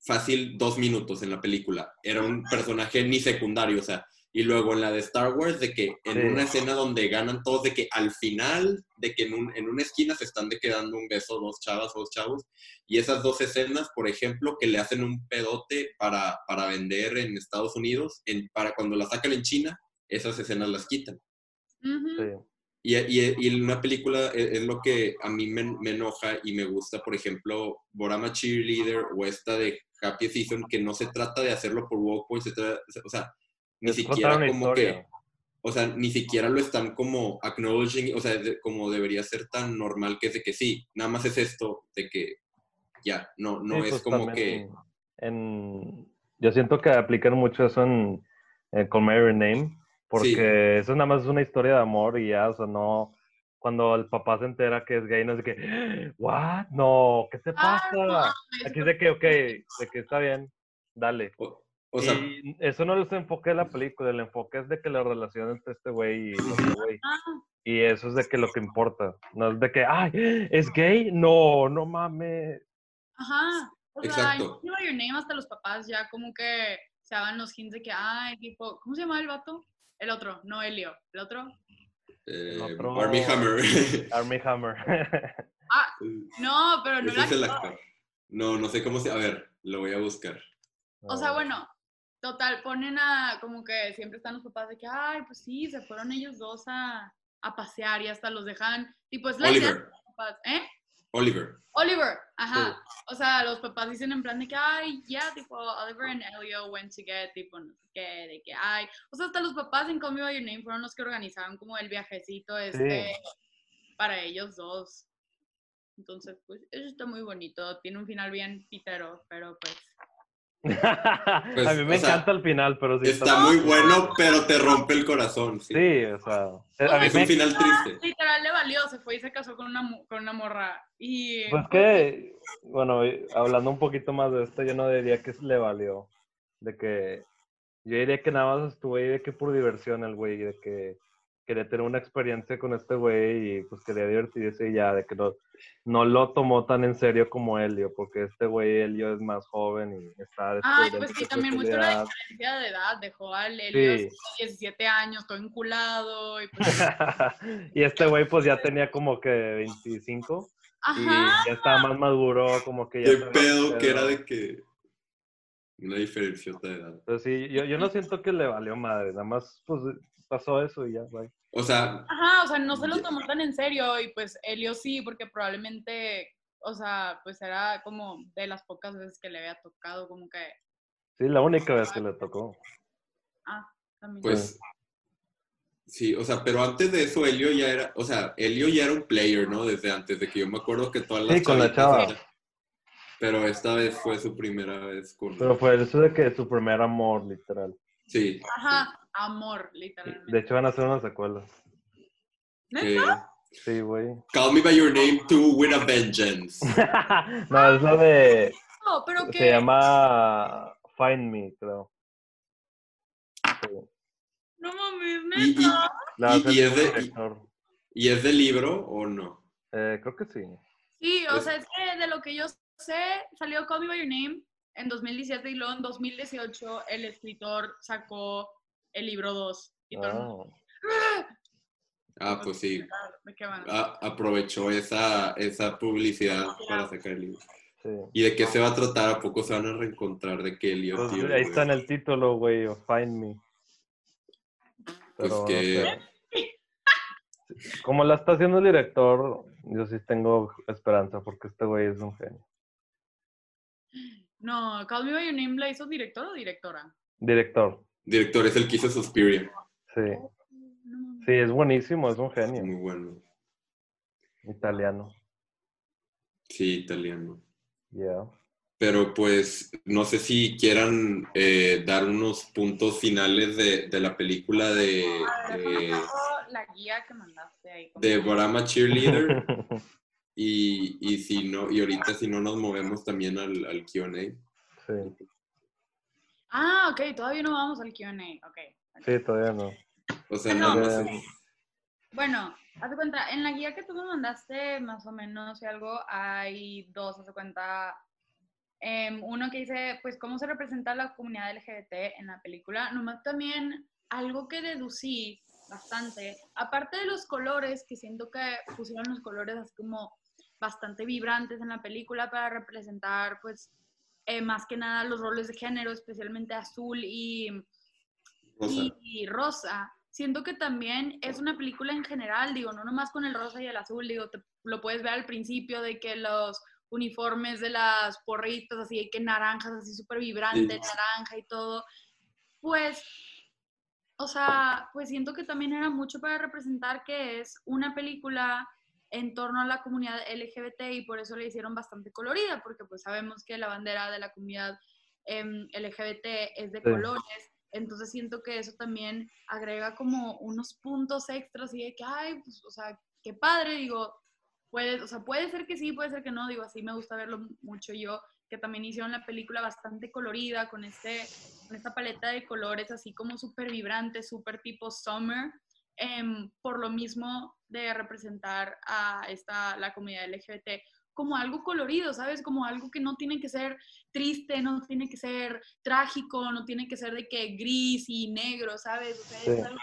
fácil dos minutos en la película. Era un personaje ni secundario, o sea, y luego en la de Star Wars, de que en una escena donde ganan todos, de que al final, de que en, en una esquina se están de quedando un beso dos chavas o dos chavos. Y esas dos escenas, por ejemplo, que le hacen un pedote para, para vender en Estados Unidos, en, para cuando la sacan en China, esas escenas las quitan. Y, y, y, una película es, lo que a mí me, me, enoja y me gusta, por ejemplo, Borama Cheerleader o esta de Happy Season, que no se trata de hacerlo por Walkpoint, se trata, o sea, ni siquiera como que, o sea, ni siquiera lo están como acknowledging, o sea, como debería ser tan normal que es de que sí, nada más es esto, de que ya, no, no es pues como que... En, yo siento que aplican mucho eso en, en Call Name, porque eso nada más es una historia de amor y ya, o sea, no... Cuando el papá se entera que es gay, no es de que, ¿what? No, ¿qué te ah, pasa? Aquí es de que, ok, de que está bien, dale. O sea, y eso no es el enfoque de la película, el enfoque es de que la relación entre este güey y este güey. Ah. Y eso es de que lo que importa. No es de que, ay, ¿es gay? No, no mames. Ajá. O sea, Exacto. Your Name hasta los papás ya como que se hagan los hints de que, ay, tipo, ¿cómo se llama el vato? El otro, no Helio. ¿El otro? Eh, Army Hammer. Army Hammer. ah, no, pero no Ese es el actor. No, no sé cómo se... A ver, lo voy a buscar. O sea, bueno, Total, ponen a, como que siempre están los papás de que, ay, pues sí, se fueron ellos dos a, a pasear y hasta los dejan, tipo, es la Oliver. ¿eh? Oliver. Oliver, ajá. O sea, los papás dicen en plan de que, ay, ya, tipo, Oliver and Elio went to get, tipo, no sé qué, de que, ay. O sea, hasta los papás en Call Me By Your Name fueron los que organizaron como el viajecito este para ellos dos. Entonces, pues, eso está muy bonito. Tiene un final bien pitero, pero pues Pues, a mí me encanta el final, pero sí. Está, muy bueno, pero te rompe el corazón. Sí, o sea. A es un final triste. Literal le valió, se fue y se casó con una, con una morra. Y. Pues que, bueno, hablando un poquito más de esto, yo no diría que le valió. De que. Yo diría que nada más estuve ahí de que por diversión el güey, de que quería tener una experiencia con este güey y pues quería divertirse y ya, de que no, no lo tomó tan en serio como Helio, porque este güey Helio es más joven y está Ay, pues sí, también mucho la diferencia de edad, dejó al Helio 17 años, todo enculado. Y, pues... y este güey pues ya tenía como que 25 Ajá. y ya estaba más maduro, como que ya... Qué pedo que era de que... Una diferencia de edad. Pues sí, yo, yo no siento que le valió madre, nada más pues pasó eso y ya, bye. O sea... Ajá, o sea, no se lo tomó tan en serio y pues Helio sí, porque probablemente, o sea, pues era como de las pocas veces que le había tocado, como que... Sí, la única vez que le tocó. Ah, también. Pues... Sí, o sea, pero antes de eso Helio ya era, o sea, Helio ya era un player, ¿no? Desde antes de que yo me acuerdo que todas las... Sí, con la chava. Pero esta vez fue su primera vez con... Pero fue eso de que su primer amor, literal. Sí. Ajá, amor, literalmente. De hecho, van a hacer una secuela. ¿Neta? Sí, güey. Call me by your name to win a vengeance. no, es la de. No, pero que... Se llama Find Me, creo. Sí. No mames, Y- y- neta. Y- es de-. ¿Y es de libro o no? Eh, creo que sí. Sí, o Es- sea, es que de lo que yo sé, salió Call Me By Your Name en 2017 y luego en 2018 el escritor sacó el libro 2. Y todo el mundo, Ah, Ah, pues sí. ¿De qué van? A- aprovechó esa, esa publicidad para sacar el libro. sí. ¿Y de qué se va a tratar? ¿A poco se van a reencontrar de Kelly o Pues, tío? ahí está en el título, güey, o Find Me. Pues Pero, no que- sé. Como la está haciendo el director, yo sí tengo esperanza porque este güey es un genio. No, Call Me By Your Name la hizo director o directora. Director, Director es el que hizo Suspiria. sí. Sí, es buenísimo, es un genio. Muy bueno. Italiano. Sí, italiano. Yeah. Pero pues no sé si quieran eh, dar unos puntos finales de, de la película de, Ah, de, saco la guía que mandaste ahí. de Brahma Cheerleader y, y si no, y ahorita si no nos movemos también al, al Q&A. sí. Ah, ok, todavía no vamos al Q&A. Ok. sí, todavía no. O sea, no. Eh, Bueno, haz de cuenta, en la guía que tú me mandaste, más o menos, y algo, hay dos, haz de cuenta. Em, uno que dice, pues, cómo se representa la comunidad LGBT en la película. Nomás también algo que deducí bastante, aparte de los colores, que siento que pusieron los colores así como bastante vibrantes en la película para representar, pues, eh, más que nada los roles de género, especialmente azul y, Rosa. y, y rosa. Siento que también es una película en general, digo, no nomás con el rosa y el azul, digo, te- lo puedes ver al principio de que los uniformes de las porritas, así que naranjas, así súper vibrantes, Sí. naranja y todo, pues, o sea, pues siento que también era mucho para representar que es una película en torno a la comunidad LGBT y por eso le hicieron bastante colorida, porque pues sabemos que la bandera de la comunidad em, LGBT es de Sí. colores, entonces siento que eso también agrega como unos puntos extras y de que, ay, pues, o sea, qué padre, digo, puede, o sea, puede ser que sí, puede ser que no, digo, así me gusta verlo mucho yo, que también hicieron la película bastante colorida, con, este, con esta paleta de colores así como súper vibrante, súper tipo summer, em, por lo mismo de representar a esta, la comunidad LGBT como algo colorido, ¿sabes? Como algo que no tiene que ser triste, no tiene que ser trágico, no tiene que ser de que gris y negro, ¿sabes? O sea, Sí. es, algo,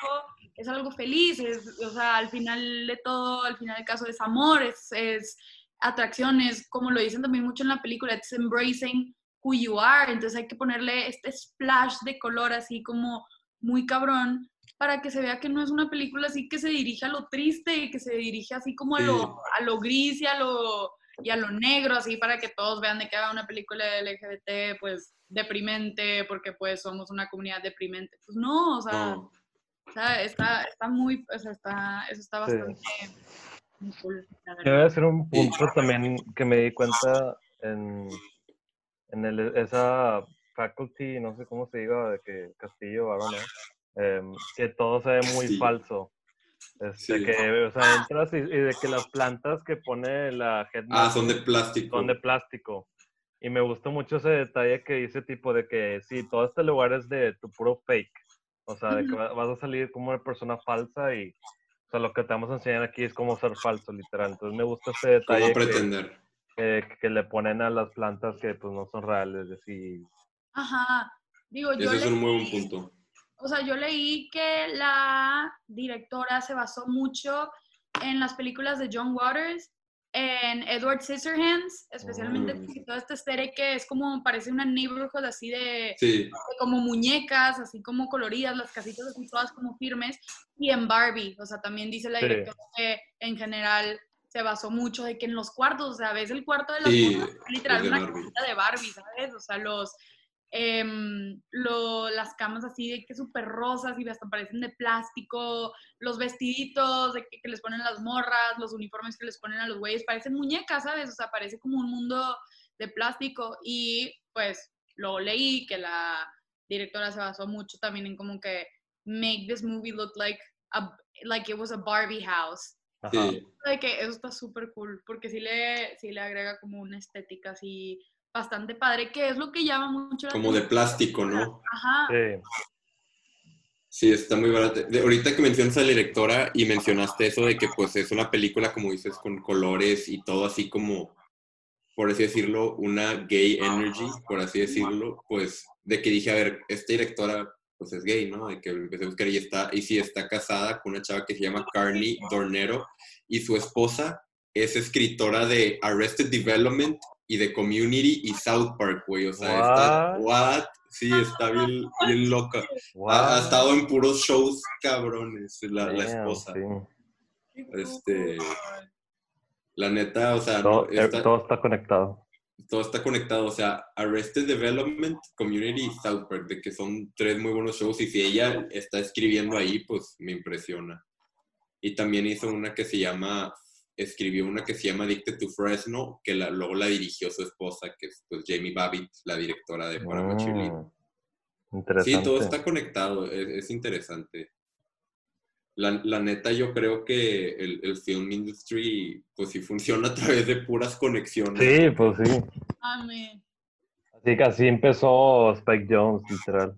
es algo feliz, es, o sea, al final de todo, al final del caso es amor, es, es atracciones, como lo dicen también mucho en la película, it's embracing who you are, entonces hay que ponerle este splash de color así como muy cabrón para que se vea que no es una película así que se dirige a lo triste y que se dirige así como a, Sí. lo, a lo gris y a lo, y a lo negro, así para que todos vean de que haga una película de LGBT, pues deprimente, porque pues somos una comunidad deprimente. Pues no, o sea, No. o sea, está, está muy, o sea, está, eso está Sí. bastante muy cool, la Yo voy a hacer un punto también que me di cuenta en, en el- esa faculty, no sé cómo se diga, de que Castillo, ahora no, em, que todo se ve muy Sí. falso. Este, Sí. que, o sea, entras y, y de que las plantas que pone la Ah, Headmaster son de plástico. son de plástico. Y me gustó mucho ese detalle que dice tipo de que sí, todo este lugar es de tu puro fake. O sea, de que vas a salir como una persona falsa y o sea, lo que te vamos a enseñar aquí es cómo ser falso, literal. Entonces me gusta este detalle ¿Cómo que, pretender? que, que le ponen a las plantas que pues no son reales. Así. Ajá, digo, yo Ese es un muy buen punto. O sea, yo leí que la directora se basó mucho en las películas de John Waters, en Edward Scissorhands, especialmente porque toda esta serie que es como, parece una neighborhood así de, Sí, de como muñecas, así como coloridas, las casitas así todas como firmes, y en Barbie, o sea, también dice la Sí. directora que en general se basó mucho de que en los cuartos, o sea, ves el cuarto de las Sí, literal una casita de Barbie, ¿sabes? O sea, los, em, lo- las camas así de que súper rosas y hasta parecen de plástico, los vestiditos de que, que les ponen las morras, los uniformes que les ponen a los güeyes, parecen muñecas, ¿sabes? O sea, parece como un mundo de plástico y pues luego leí que la directora se basó mucho también en como que make this movie look like a, like it was a Barbie house. Ajá. Sí. De que eso está súper cool, porque sí le, sí le agrega como una estética así bastante padre, que es lo que llama mucho la Como de plástico, ¿no? Ajá. Sí. Sí, está muy barato. De- ahorita que mencionas a la directora y mencionaste eso de que pues es una película, como dices, con colores y todo así como, por así decirlo, una gay energy, por así decirlo, pues de que dije, a ver, esta directora pues es gay, ¿no? De que empecé a buscar y está, y sí está casada con una chava que se llama Carney Dornero y su esposa es escritora de Arrested Development y de Community y South Park, güey. O sea, está, what? Sí, está bien, bien loca. Ha, estado en puros shows cabrones, la, esposa. sí. Este, La neta, o sea, Todo, eh, está- todo está conectado. todo está conectado. O sea, Arrested Development, Community y South Park, de que son tres muy buenos shows. Y si ella está escribiendo ahí, pues me impresiona. Y también hizo una que se llama, escribió una que se llama Addicted to Fresno, que la, luego la dirigió su esposa, que es pues, Jamie Babbitt, la directora de Cheerleader. Mm, Interesante. Sí, todo está conectado, es, es interesante. La, la neta, yo creo que el, el film industry, pues sí funciona a través de puras conexiones. Sí, pues sí. Amén. Así que así empezó Spike Jones, literal.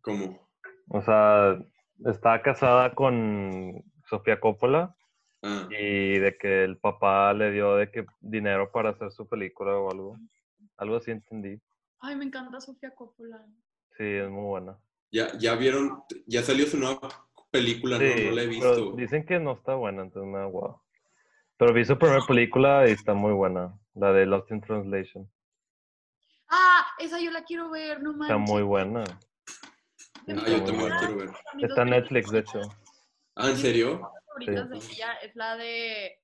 Como, O sea, estaba casada con Sofía Coppola ah, y de que el papá le dio de que dinero para hacer su película o algo. Algo así entendí. Ay, me encanta Sofía Coppola. Sí, es muy buena. ya, ya vieron, ya salió su nueva película, no, Sí, no la he pero visto. dicen que no está buena, entonces me da guau. Pero vi su primera película y está muy buena, la de Lost in Translation. Ah, esa yo la quiero ver, no manches. Está muy buena. Ah, está yo también buena. quiero ver. Está en Netflix, de hecho. Ah, ¿en serio? Favoritas de ella es la de.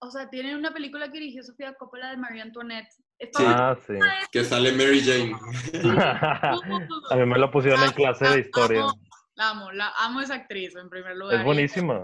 O sea, tiene una película que dirigió Sofía Coppola de Marie Antoinette. Está Sí. Ah, sí. Que sale Mary Jane. A mí me lo pusieron en clase de historia. Amo, La amo, la amo esa actriz en primer lugar. Es buenísima.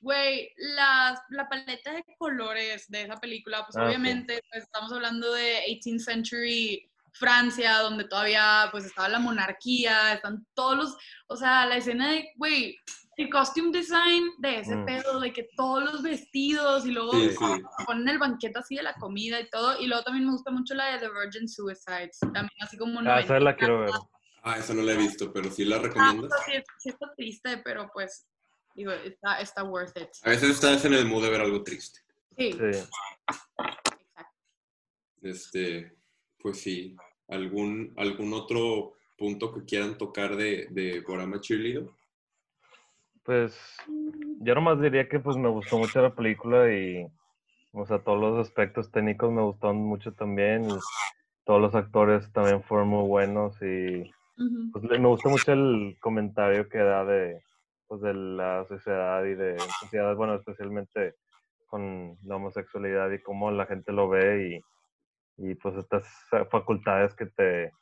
Güey, las- la paleta de colores de esa película, pues Ah, sí. obviamente pues, estamos hablando de 18th century Francia, donde todavía pues estaba la monarquía, están todos los, o sea, la escena de, güey, el costume design de ese Mm. pedo, de que todos los vestidos y luego Sí, sí. ponen el banquete así de la comida y todo, y luego también me gusta mucho la de The Virgin Suicides, también así como Ah, esa la quiero ver. Ah, esa no la he visto, pero sí la Ah, recomiendas. sí, sí está triste, pero pues, digo, está, está worth it. A veces estás en el mood de ver algo triste. Sí, Sí. exacto. Este, pues sí. ¿Algún, algún otro punto que quieran tocar de, de Borama Cheerleader? Pues yo nomás diría que pues me gustó mucho la película y, o sea, todos los aspectos técnicos me gustaron mucho también y todos los actores también fueron muy buenos y pues me gusta mucho el comentario que da de, pues, de la sociedad y de sociedad, bueno, especialmente con la homosexualidad y cómo la gente lo ve y, y pues estas facultades que te,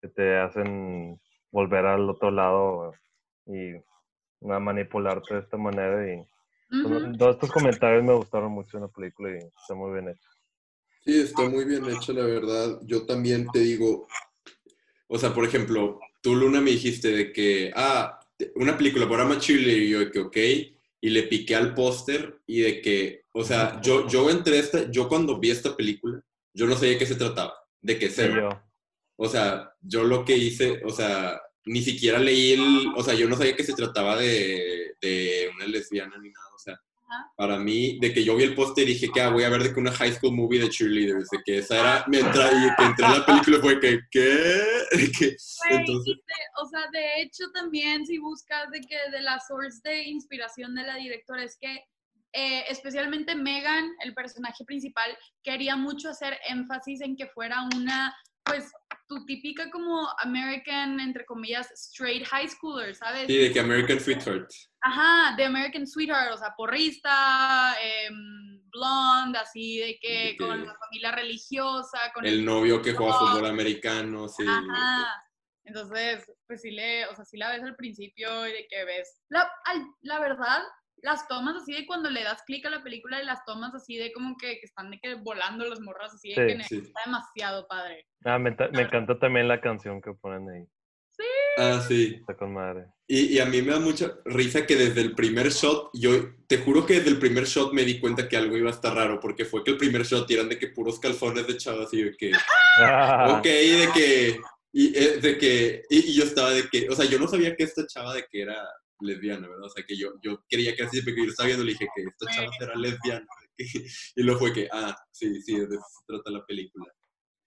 que te hacen volver al otro lado y a manipularte de esta manera y pues, todos estos comentarios me gustaron mucho en la película y está muy bien hecho. Sí, está muy bien hecha, la verdad. Yo también te digo, o sea, por ejemplo, tú, Luna, me dijiste de que, ah, una película, Borama Cheerleader, y yo de que, ok, y le piqué al póster y de que, o sea, yo, yo entré esta, yo cuando vi esta película, yo no sabía de qué se trataba, de ser. yo, O sea, yo lo que hice, o sea, ni siquiera leí el, o sea, yo no sabía que se trataba de, de una lesbiana ni nada, o sea, Ajá. para mí, de que yo vi el póster y dije que ah, voy a ver de que una high school movie de cheerleaders, de que esa era, me entra, y que entré a la película fue que, ¿qué? Que, entonces, o sea, de hecho también si buscas de que de la source de inspiración de la directora es que eh, especialmente Megan, el personaje principal, quería mucho hacer énfasis en que fuera una, pues, tu típica como American, entre comillas, straight high schooler, ¿sabes? sí, de que American Sweetheart. Ajá, de American Sweetheart, o sea, porrista, em, blonde, así de que De que- con la familia religiosa, con El novio que juega fútbol americano, sí. Ajá. Entonces, pues sí le, o sea, sí la ves al principio y de que ves. La, al- la verdad, las tomas así de cuando le das clic a la película y las tomas así de como que, que están de que volando los morras así de Sí, que sí. está demasiado padre. ah, me, ta- me encanta también la canción que ponen ahí. Sí, Ah, sí. Está con madre. Y, y a mí me da mucha risa que desde el primer shot, yo te juro que desde el primer shot me di cuenta que algo iba a estar raro, porque fue que el primer shot eran de que puros calzones de chavas y de que, Ah, ok, de que, y, eh, de que, y, y yo estaba de que, o sea, yo no sabía que esta chava de que era lesbiana, ¿verdad? O sea, que yo, yo creía que así, porque yo estaba viendo, le dije que esta chava era lesbiana. que- y luego fue que, ah, sí, sí, de eso se trata la película.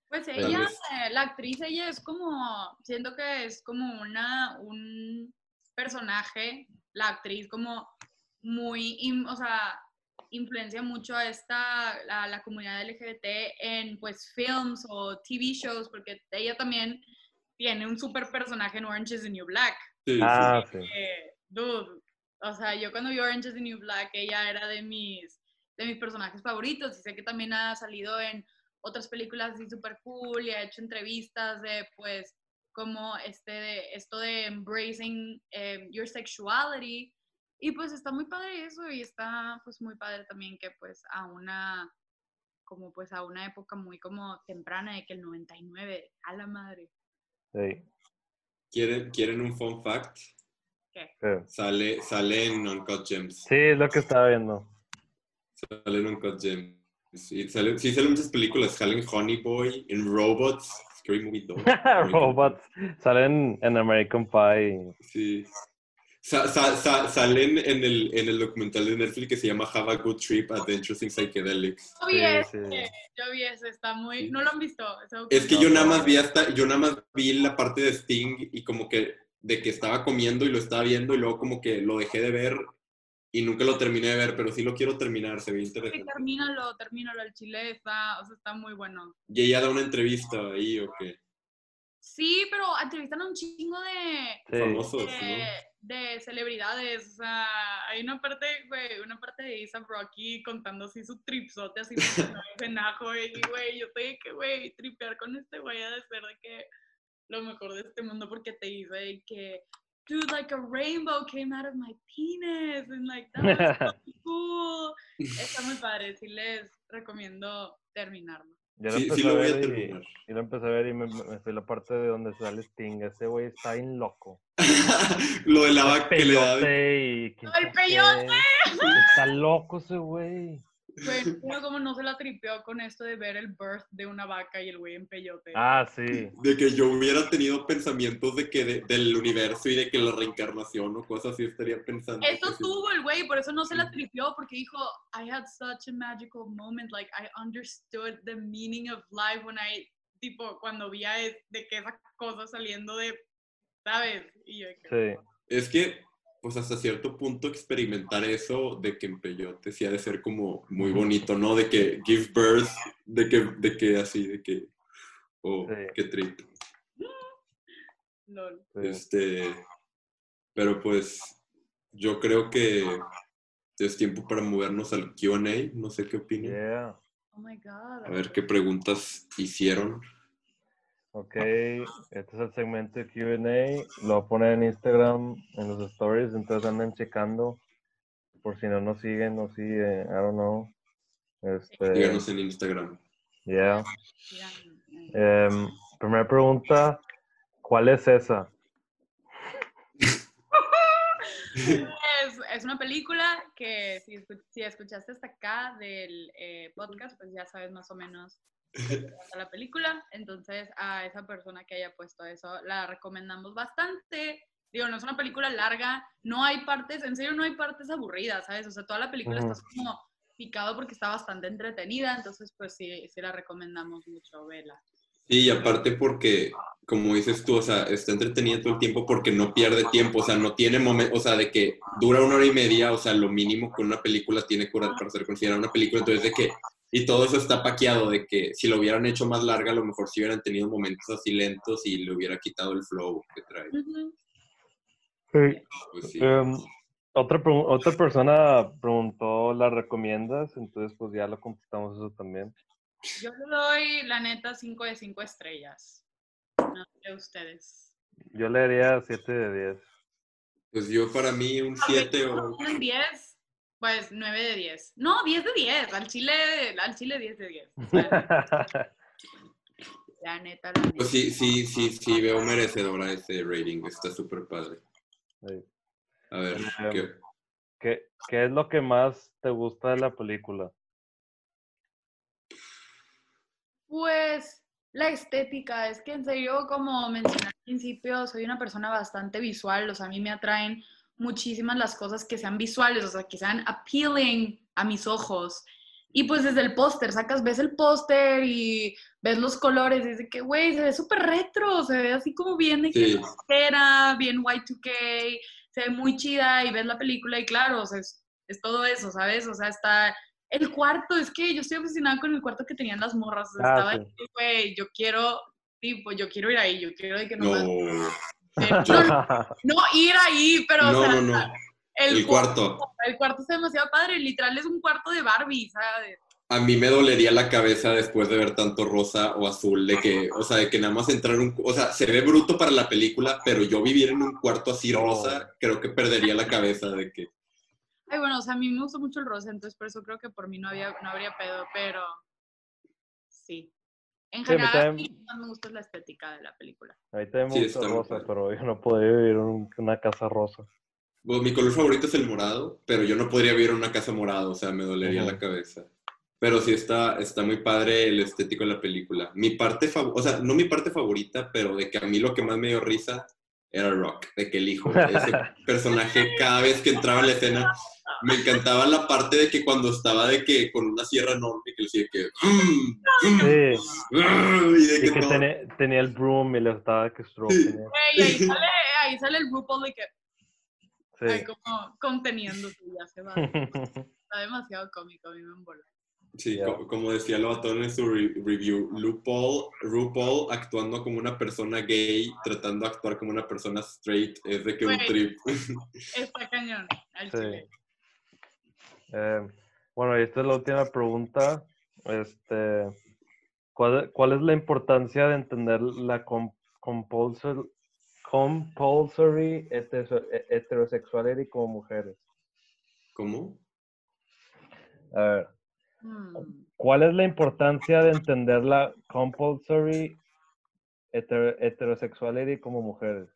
Pues ella, eh, la actriz, ella es como, siento que es como una, un personaje, la actriz como muy, o sea, influencia mucho a esta, a la comunidad LGBT en pues films o TV shows, porque ella también tiene un super personaje en Orange is the New Black. Sí, sí. Ah, sí. Eh, dude, o sea, yo cuando vi Orange is the New Black, ella era de mis, de mis personajes favoritos y sé que también ha salido en otras películas así súper cool y ha hecho entrevistas de, pues, como este, de, esto de embracing eh, your sexuality. Y pues está muy padre eso y está pues muy padre también que pues a una, como pues a una época muy como temprana de que el 99, a la madre. Sí. ¿Quieren, ¿Quieren un fun fact? Sí. Sale, sale en Uncut Gems. Sí, es lo que estaba viendo. Sale en Uncut Gems. Sí, sale, sí, salen muchas películas. Salen Honey Boy, en Robots, Scary Movie 2. American Robots. Salen en American Pie. Sí. Sa- sa- sa- salen en el, en el documental de Netflix que se llama Have a Good Trip, Adventures in Psychedelics. Yo vi ese, sí. yo vi ese, está muy, no lo han visto. ese Es que yo nada más vi hasta, yo nada más vi la parte de Sting y como que de que estaba comiendo y lo estaba viendo y luego como que lo dejé de ver y nunca lo terminé de ver, pero sí lo quiero terminar, se ve Sí, interesante. termínalo, termínalo, el chile está, o sea, está muy bueno. Y ella da una entrevista ahí o qué, Sí, pero entrevistan a un chingo de, Sí. famosos, de, ¿no? de celebridades, o sea, hay una parte, güey, una parte de A$AP Rocky contando así su tripsote, así en ajo, y güey, yo estoy de que, güey, tripear con este güey ha de ser de que lo mejor de este mundo porque te dice que, dude, like a rainbow came out of my penis, and like, that was so cool. Está muy padre, sí les recomiendo terminarlo. Yo lo Sí, empecé sí a lo voy ver a y, terminar. y lo empecé a ver y me, me fui la parte de donde sale Sting. Ese güey está bien loco. lo de la vaca que le da... Y ¡El peyote! Está loco ese güey. Güey, uno como no se la tripeó con esto de ver el birth de una vaca y el güey en peyote. Ah, sí. De que yo hubiera tenido pensamientos de que de- del universo y de que la reencarnación o cosas así estaría pensando. Eso tuvo el güey, por eso no se la tripeó, porque dijo, I had such a magical moment, like I understood the meaning of life when I, tipo, cuando vi a es- de que esa cosa saliendo de, ¿sabes? Y yo, Sí. Es que, pues hasta cierto punto experimentar eso de que en peyote sí ha de ser como muy bonito, ¿no? De que give birth, de que, de que así, de que, oh, Sí. qué. Este, pero pues yo creo que es tiempo para movernos al Q&A, no sé qué opinan. Yeah. Oh my god. A ver qué preguntas hicieron. Ok, este es el segmento de QA. Lo voy a poner en Instagram, en los stories, entonces anden checando. Por si no nos siguen o si, eh, I don't know. Este, Díganos en Instagram. yeah. Em, primera pregunta, ¿cuál es esa? Es, es una película que si, si escuchaste hasta acá del eh, podcast, pues ya sabes más o menos la película. Entonces, a esa persona que haya puesto eso, la recomendamos bastante. Digo, no es una película larga, no hay partes, en serio no hay partes aburridas, ¿sabes? O sea, toda la película Ujú. estás como picado porque está bastante entretenida, entonces pues sí, sí la recomendamos mucho, vela. Sí, y aparte porque, como dices tú, o sea, está entretenida todo el tiempo porque no pierde tiempo, o sea, no tiene momento, o sea, de que dura una hora y media, o sea, lo mínimo que una película tiene para ser considerada una película, entonces de que, y todo eso está paqueado, de que si lo hubieran hecho más larga, a lo mejor sí hubieran tenido momentos así lentos y le hubiera quitado el flow que trae. Sí. Pues sí. Em, otra, otra persona preguntó, ¿la recomiendas? Entonces, pues ya lo contestamos eso también. Yo le doy, la neta, 5 de 5 estrellas. No sé ustedes. Yo le daría 7 de 10. Pues yo para mí un 7 o... Un 10, pues 9 de 10. No, 10 de 10. Al chile, al chile 10 de 10. O sea, La neta, la neta. Pues sí, sí, sí, sí, veo merecedora ese rating. Está súper padre. Sí. A ver, Em, ¿qué? ¿Qué, ¿Qué es lo que más te gusta de la película? Pues la estética, es que en serio, como mencioné al principio, soy una persona bastante visual, o sea, a mí me atraen muchísimas las cosas que sean visuales, o sea, que sean appealing a mis ojos. Y pues desde el póster, sacas, ves el póster y ves los colores, y es de que, güey, se ve súper retro, se ve así como bien de que Sí. era, bien Y2K, se ve muy chida y ves la película y claro, o sea, es, es todo eso, ¿sabes? O sea, está el cuarto, es que yo estoy obsesionada con el cuarto que tenían las morras, o sea, Ah, estaba sí. güey, yo quiero, tipo, yo quiero ir ahí, yo quiero de que No, no, no ir ahí, pero o no, sea, no, no. el, El cuarto. el cuarto está demasiado padre, literal es un cuarto de Barbie, ¿sabes? A mí me dolería la cabeza después de ver tanto rosa o azul, de que, o sea, de que nada más entrar en un, o sea, se ve bruto para la película, pero yo vivir en un cuarto así rosa, creo que perdería la cabeza de que, Ay, bueno, o sea, a mí me gusta mucho el rosa, entonces por eso creo que por mí no, había, no habría pedo, pero sí. En Sí, a mí general, también- sí, más me gusta la estética de la película. A mí también me Sí, gusta está muy rosa, pero yo no podría vivir en un- una casa rosa. bueno, mi color favorito es el morado, pero yo no podría vivir en una casa morada, o sea, me dolería la cabeza. Pero sí está, está muy padre el estético de la película. Mi parte favorita, o sea, no mi parte favorita, pero de que a mí lo que más me dio risa era Rock, de que el hijo, ese personaje, cada vez que entraba en la escena, me encantaba la parte de que cuando estaba de que con una sierra enorme, que le decía que... Sí, y de y que que todo- tenía, tenía el broom y le estaba que stroking. Güey, y ahí sale, ahí sale el RuPaul de que, ay, Sí. como conteniéndose, ya se va. Está demasiado cómico, a mí me embola. Sí, como decía Lobatón en su re- review, RuPaul, RuPaul actuando como una persona gay, tratando de actuar como una persona straight, es de que un trip. Está cañón, al Sí. Eh, bueno, y esta es la última pregunta. Este, ¿cuál, cuál es la importancia de entender la com- compulsory, compulsory heterosexuality como mujeres? ¿Cómo? A ver. ¿Cuál es la importancia de entender la compulsory heter- heterosexuality como mujeres?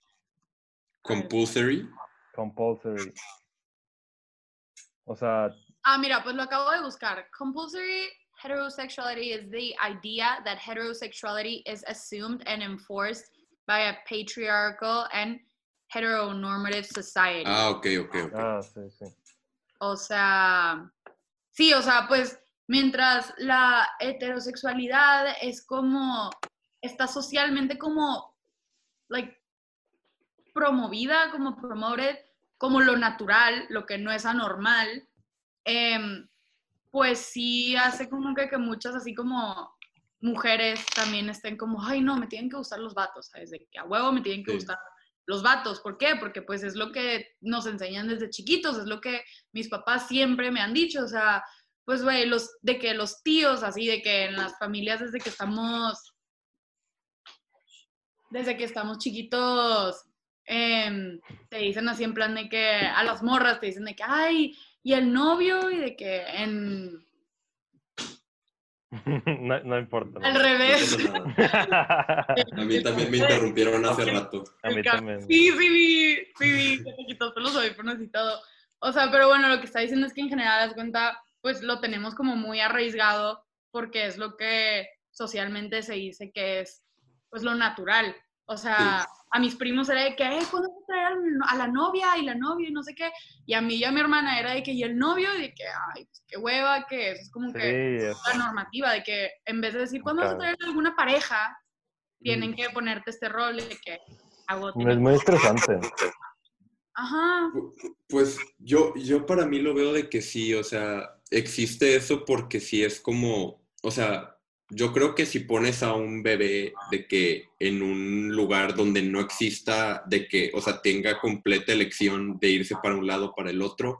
Compulsory. Compulsory. O sea, Ah, mira, pues lo acabo de buscar. Compulsory heterosexuality is the idea that heterosexuality is assumed and enforced by a patriarchal and heteronormative society. Ah, ok, ok, ok. ah, sí, sí. O sea, sí, o sea, pues mientras la heterosexualidad es como, está socialmente como, like, promovida, como promoted, como lo natural, lo que no es anormal, em, pues sí hace como que, que muchas así como mujeres también estén como, ay no, me tienen que gustar los vatos, ¿sabes? De que a huevo me tienen que Sí. gustar los vatos. ¿Por qué? Porque pues es lo que nos enseñan desde chiquitos, es lo que mis papás siempre me han dicho, o sea, pues güey, los, de que los tíos así, de que en las familias desde que estamos, desde que estamos chiquitos, em, te dicen así en plan de que a las morras te dicen de que, ay, y el novio, y de que en, no, no importa. no. al revés. No. A mí también me interrumpieron hace rato. A mí también. Sí, sí, vi, sí, vi, que te quitó los audífonos y todo. O sea, pero bueno, lo que está diciendo es que en general, das cuenta, pues lo tenemos como muy arraigado porque es lo que socialmente se dice que es, pues lo natural. O sea, a mis primos era de que, eh, ¿cuándo vas a traer a la novia y la novia y no sé qué? Y a mí y a mi hermana era de que, ¿y el novio? Y de que, ay, pues qué hueva, que eso es como que Sí, la normativa, de que en vez de decir, ¿cuándo vas a traer alguna pareja? Tienen que ponerte este rol de que hago es muy estresante. Ajá. Pues yo, yo para mí lo veo de que sí, o sea, existe eso porque sí es como, o sea, yo creo que si pones a un bebé de que en un lugar donde no exista, de que, o sea, tenga completa elección de irse para un lado o para el otro,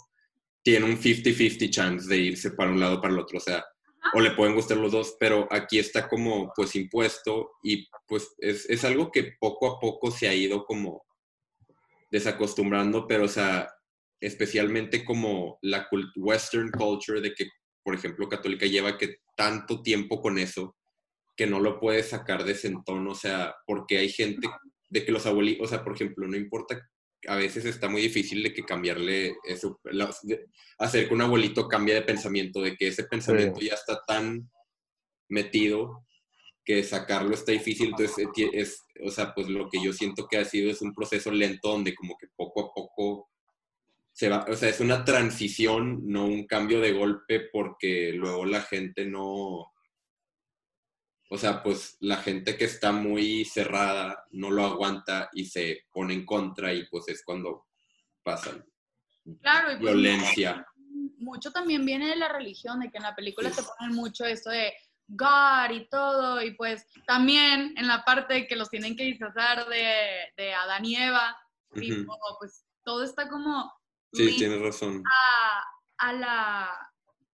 tiene un 50-50 chance de irse para un lado o para el otro, o sea, o le pueden gustar los dos, pero aquí está como pues impuesto y pues es, es algo que poco a poco se ha ido como desacostumbrando, pero o sea, especialmente como la cult- western culture de que, por ejemplo, católica lleva que tanto tiempo con eso, que no lo puedes sacar de sentón, o sea, porque hay gente de que los abuelitos, o sea, por ejemplo, no importa, a veces está muy difícil de que cambiarle eso, hacer que un abuelito cambie de pensamiento, de que ese pensamiento ya está tan metido que sacarlo está difícil, entonces eh, es, o sea, pues lo que yo siento que ha sido es un proceso lento donde como que poco a poco se va, o sea, es una transición, no un cambio de golpe porque luego la gente no, o sea, pues la gente que está muy cerrada no lo aguanta y se pone en contra y pues es cuando pasan. Claro, y pues, violencia. Mucho también viene de la religión, de que en la película se ponen mucho esto de God y todo, y pues también en la parte que los tienen que disfrazar de, de Adán y Eva, pues todo está como... Sí, tienes razón. A, la,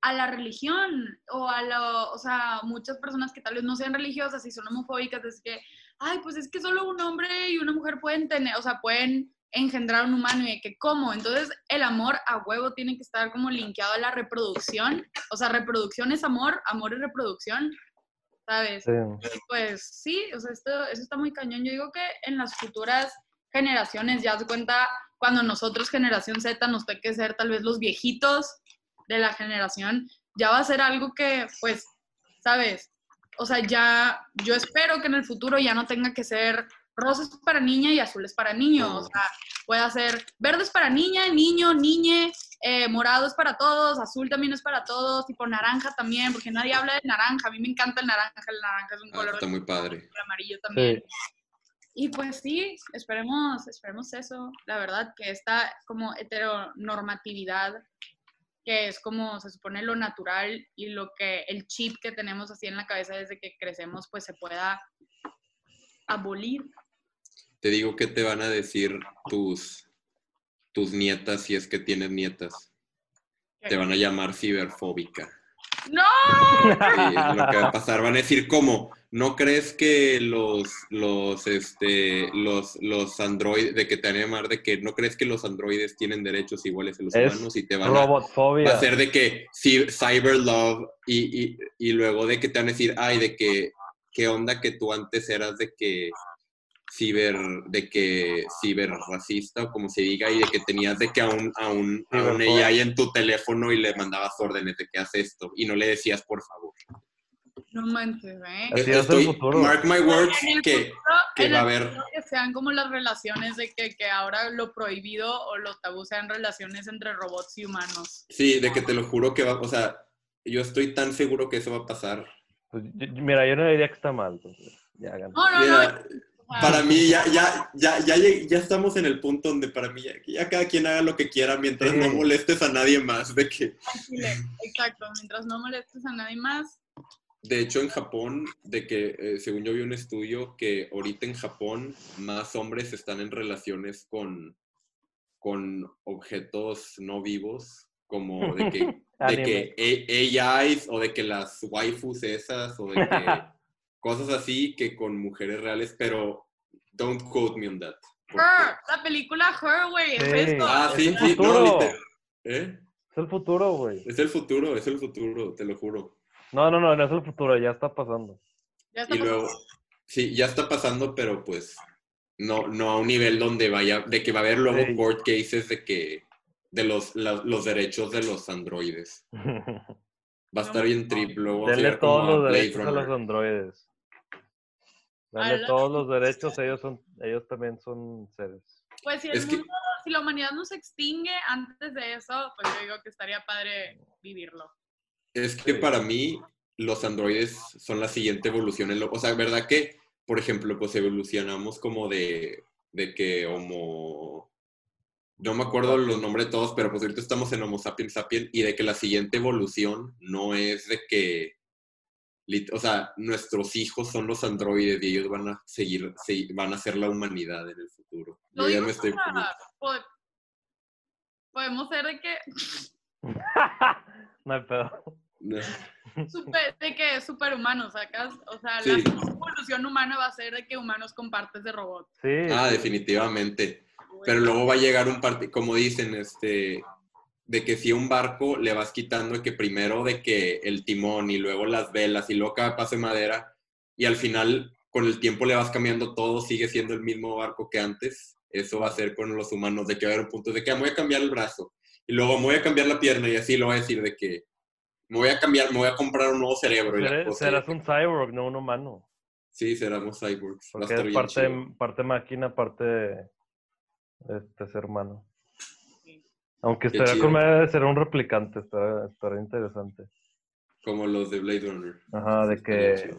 a la religión o a lo, o sea, muchas personas que tal vez no sean religiosas y son homofóbicas, es que, ay, pues es que solo un hombre y una mujer pueden tener, o sea, pueden engendrar un humano y de que cómo. Entonces, el amor a huevo tiene que estar como linkeado a la reproducción. O sea, reproducción es amor, amor es reproducción, ¿sabes? Pues sí, o sea, esto, eso está muy cañón. Yo digo que en las futuras generaciones, ya se cuenta, cuando nosotros, generación Z, nos toque ser tal vez los viejitos de la generación, ya va a ser algo que, pues, ¿sabes? O sea, ya, yo espero que en el futuro ya no tenga que ser rosas para niña y azules para niño. O sea, puede ser verdes para niña, niño, niñe, eh, morado es para todos, azul también es para todos, tipo naranja también, porque nadie habla de naranja. A mí me encanta el naranja, el naranja es un ah, color. Está muy padre. El amarillo también. Y pues sí, esperemos, esperemos eso. La verdad que esta como heteronormatividad, que es como se supone lo natural y lo que el chip que tenemos así en la cabeza desde que crecemos, pues se pueda abolir te digo que te van a decir tus, tus nietas si es que tienes nietas. Te van a llamar ciberfóbica. ¡No! lo que va a pasar, van a decir, ¿cómo? ¿No crees que los, los, este, los, los androides, de que te van a llamar, de que no crees que los androides tienen derechos iguales a los humanos y te van a, ser de que cyber love y, y, y luego de que te van a decir, ay, de que, ¿qué onda que tú antes eras de que ciber, de que ciberracista o como se diga, y de que tenías de que a un, a un, a un AI en tu teléfono y le mandabas órdenes de que hace esto y no le decías por favor. No manches, ¿eh? Estoy, mark my words, que, que va a haber... Que sean como las relaciones de que, que ahora lo prohibido o lo tabú sean relaciones entre robots y humanos. Sí, de que te lo juro que va, o sea, yo estoy tan seguro que eso va a pasar. Pues, mira, yo no diría que está mal. ya, no, no, no. Para mí ya, ya, ya, ya, ya estamos en el punto donde para mí ya, cada quien haga lo que quiera mientras no molestes a nadie más. De que... Exacto, mientras no molestes a nadie más. De hecho, en Japón, de que eh, según yo vi un estudio que ahorita en Japón más hombres están en relaciones con, con objetos no vivos, como de que, de que AIs o de que las waifus esas o de que cosas así que con mujeres reales, pero don't quote me on that. Her, la película Her, güey, es Ah, sí, sí, no, ¿Eh? Es el futuro, güey. Es el futuro, es el futuro, te lo juro. No, no, no, no es el futuro, ya está pasando. Ya está y luego, sí, ya está pasando, pero pues no, no a un nivel donde vaya, de que va a haber luego court cases de que, de los, los derechos de los androides. Va a estar bien triple. Denle todos los derechos a los androides. Dale todos los derechos, ellos son, ellos también son seres. Pues si el mundo, si la humanidad no se extingue antes de eso, pues yo digo que estaría padre vivirlo. Es que para mí los androides son la siguiente evolución. O sea, ¿verdad que, por ejemplo, pues evolucionamos como de, de que Homo... No me acuerdo los nombres de todos, pero pues ahorita estamos en Homo sapiens sapiens y de que la siguiente evolución no es de que o sea, nuestros hijos son los androides y ellos van a seguir, van a ser la humanidad en el futuro. Yo ya me estoy... Podemos ser de que... no hay pedo. de que superhumanos, ¿sacas? O sea, la evolución humana va a ser de que humanos con partes de robot. Sí. Ah, definitivamente. Pero luego va a llegar un parte, como dicen, este, de que si un barco le vas quitando que primero de que el timón y luego las velas y luego cada paso de madera, y al final con el tiempo le vas cambiando todo, sigue siendo el mismo barco que antes. Eso va a ser con los humanos, de que va a haber un punto de que ah, me voy a cambiar el brazo y luego me voy a cambiar la pierna y así lo voy a decir de que me voy a cambiar, me voy a comprar un nuevo cerebro. Y serás un cyborg, no un humano. Sí, seremos cyborgs. Porque es parte, parte máquina, parte este ser humano. Aunque estaría con de ser un replicante, estaría, interesante. Como los de Blade Runner. Ajá, de que...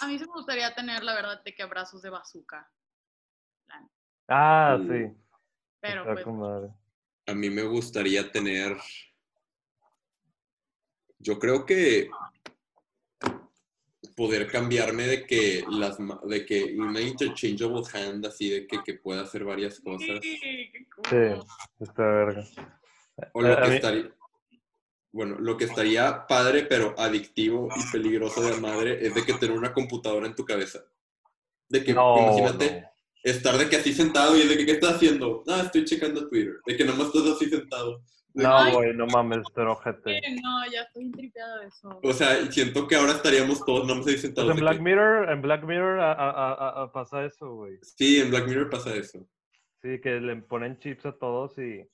A mí sí me gustaría tener, la verdad, de que brazos de bazooka. Ah, sí. Pero pues... A mí me gustaría tener... Yo creo que poder cambiarme de que las de que una interchangeable hand así de que, que pueda hacer varias cosas. Sí, está verga. O lo que estaría bueno, lo que estaría padre pero adictivo y peligroso de madre es de que tener una computadora en tu cabeza. De que imagínate estar de que así sentado y de que qué estás haciendo? Ah, estoy checando Twitter. De que nomás estás así sentado. No, güey, no mames, pero ojete. No, ya estoy intripiado de eso. O sea, siento que ahora estaríamos todos, no me estoy sentados. Pues en Black Mirror, en Black Mirror a, a, pasa eso, güey. Sí, en Black Mirror pasa eso. Sí, que le ponen chips a todos y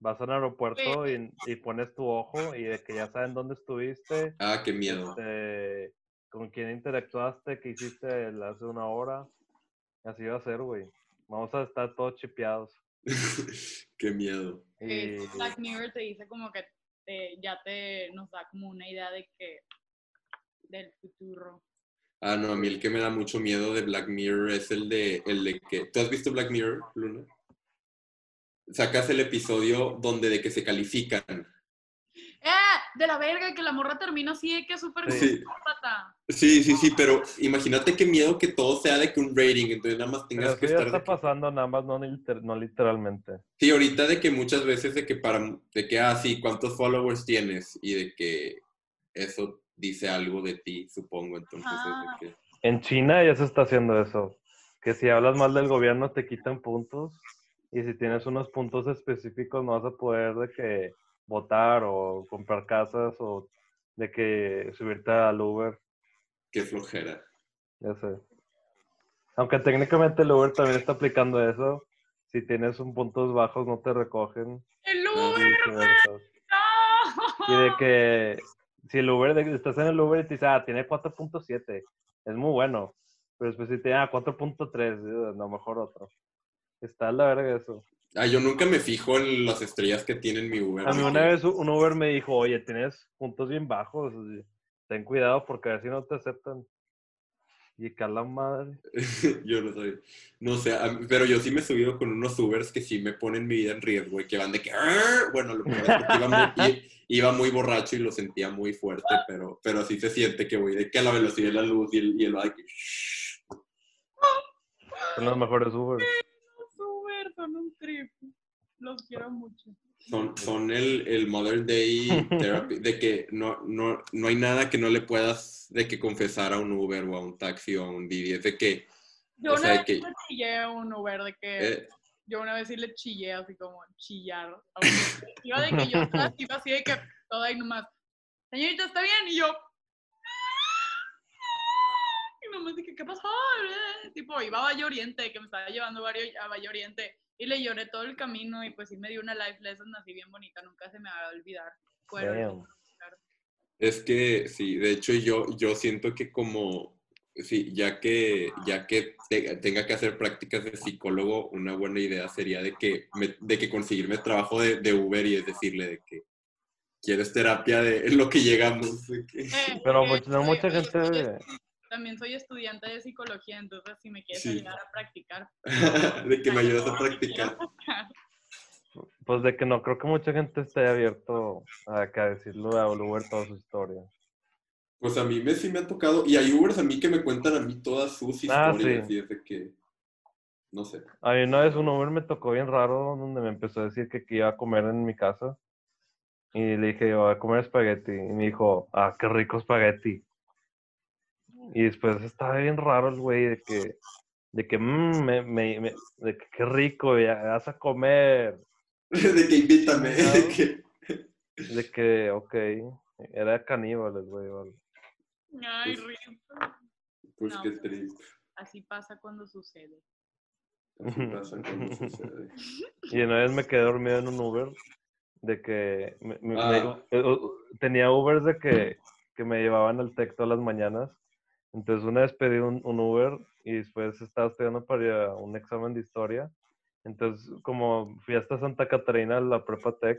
vas al aeropuerto y, y, pones tu ojo y de que ya saben dónde estuviste. Ah, qué miedo. Este, con quién interactuaste, qué hiciste hace una hora. Así va a ser, güey. Vamos a estar todos chipeados. Qué miedo. Black Mirror te dice como que ya te nos da como una idea de que del futuro. Ah, no, a mí el que me da mucho miedo de Black Mirror es el de, el de que... ¿Tú has visto Black Mirror, Luna? Sacas el episodio donde de que se califican ¡Eh! De la verga, que la morra termina así, que súper sí. sí, sí, sí, pero imagínate qué miedo que todo sea de que un rating, entonces nada más tengas que estar... está pasando nada más, no, no, literalmente. Sí, ahorita de que muchas veces de que para, de que, ah, sí, ¿cuántos followers tienes? Y de que eso dice algo de ti, supongo, entonces es de que... En China ya se está haciendo eso, que si hablas mal del gobierno te quitan puntos y si tienes unos puntos específicos no vas a poder de que votar o comprar casas o de que subirte al Uber. Qué flojera. Ya sé. Aunque técnicamente el Uber también está aplicando eso. Si tienes un puntos bajos no te recogen. ¡El Uber! Y de que si el Uber, estás en el Uber y te dice, ah, tiene 4.7, es muy bueno. Pero después si tiene ah, 4.3, a lo mejor otro. Está la verga eso. Ah, yo nunca me fijo en las estrellas que tiene mi Uber. A mí una vez un Uber me dijo, oye, tienes puntos bien bajos, ten cuidado porque a ver si no te aceptan. Y cala madre. yo no sé. No sé, pero yo sí me he subido con unos Ubers que sí me ponen mi vida en riesgo y que van de que. Bueno, lo que iba muy, iba muy borracho y lo sentía muy fuerte, pero, pero sí se siente que voy de que a la velocidad de la luz y el, y el va de que. Son los mejores Ubers son un trip. Los quiero mucho. Son, son el, el Modern Day Therapy, de que no, no, no hay nada que no le puedas de que confesar a un Uber o a un taxi o a un Didi. Es de que. Yo una vez que, le chillé a un Uber, de que. Eh, yo una vez sí le chillé así como chillar. Iba de que yo iba así de que todo ahí nomás. Señorita, ¿está bien? Y yo. Y mamá dije, ¿qué pasó? Tipo, iba a Valle Oriente, que me estaba llevando a Valle Oriente. Y le lloré todo el camino y pues sí me dio una life lesson así bien bonita, nunca se me va a olvidar. Es que sí, de hecho yo, yo siento que como, sí, ya que, ya que tenga que hacer prácticas de psicólogo, una buena idea sería de que, de que conseguirme trabajo de, de, Uber y es decirle de que quieres terapia de lo que llegamos. Eh, Pero eh, no mucha gente también soy estudiante de psicología, entonces si me quieres ayudar a practicar. de que me ayudas a practicar. Pues de que no creo que mucha gente esté abierto a, que a decirlo a Uber toda su historia. Pues a mí me, sí me ha tocado, y hay Ubers a mí que me cuentan a mí todas sus ah, historias, y es de que, no sé. A mí una vez un Uber me tocó bien raro, donde me empezó a decir que, iba a comer en mi casa, y le dije, yo voy a comer espagueti, y me dijo, ah, qué rico espagueti. Y después estaba bien raro el güey de que, de que, mmm, me, me, de que qué rico, ya vas a comer. de que invítame, de que... De que, ok, era caníbales, güey, Ay, rico. Pues No, qué pues. triste. Así pasa cuando sucede. Así pasa cuando sucede. Y una vez me quedé dormido en un Uber de que me- Ah. eh, tenía Ubers de que, que me llevaban al TEC todas las mañanas. Entonces una vez pedí un, un Uber y después estaba estudiando para un examen de historia. Entonces como fui hasta Santa Catarina, la prepa TEC,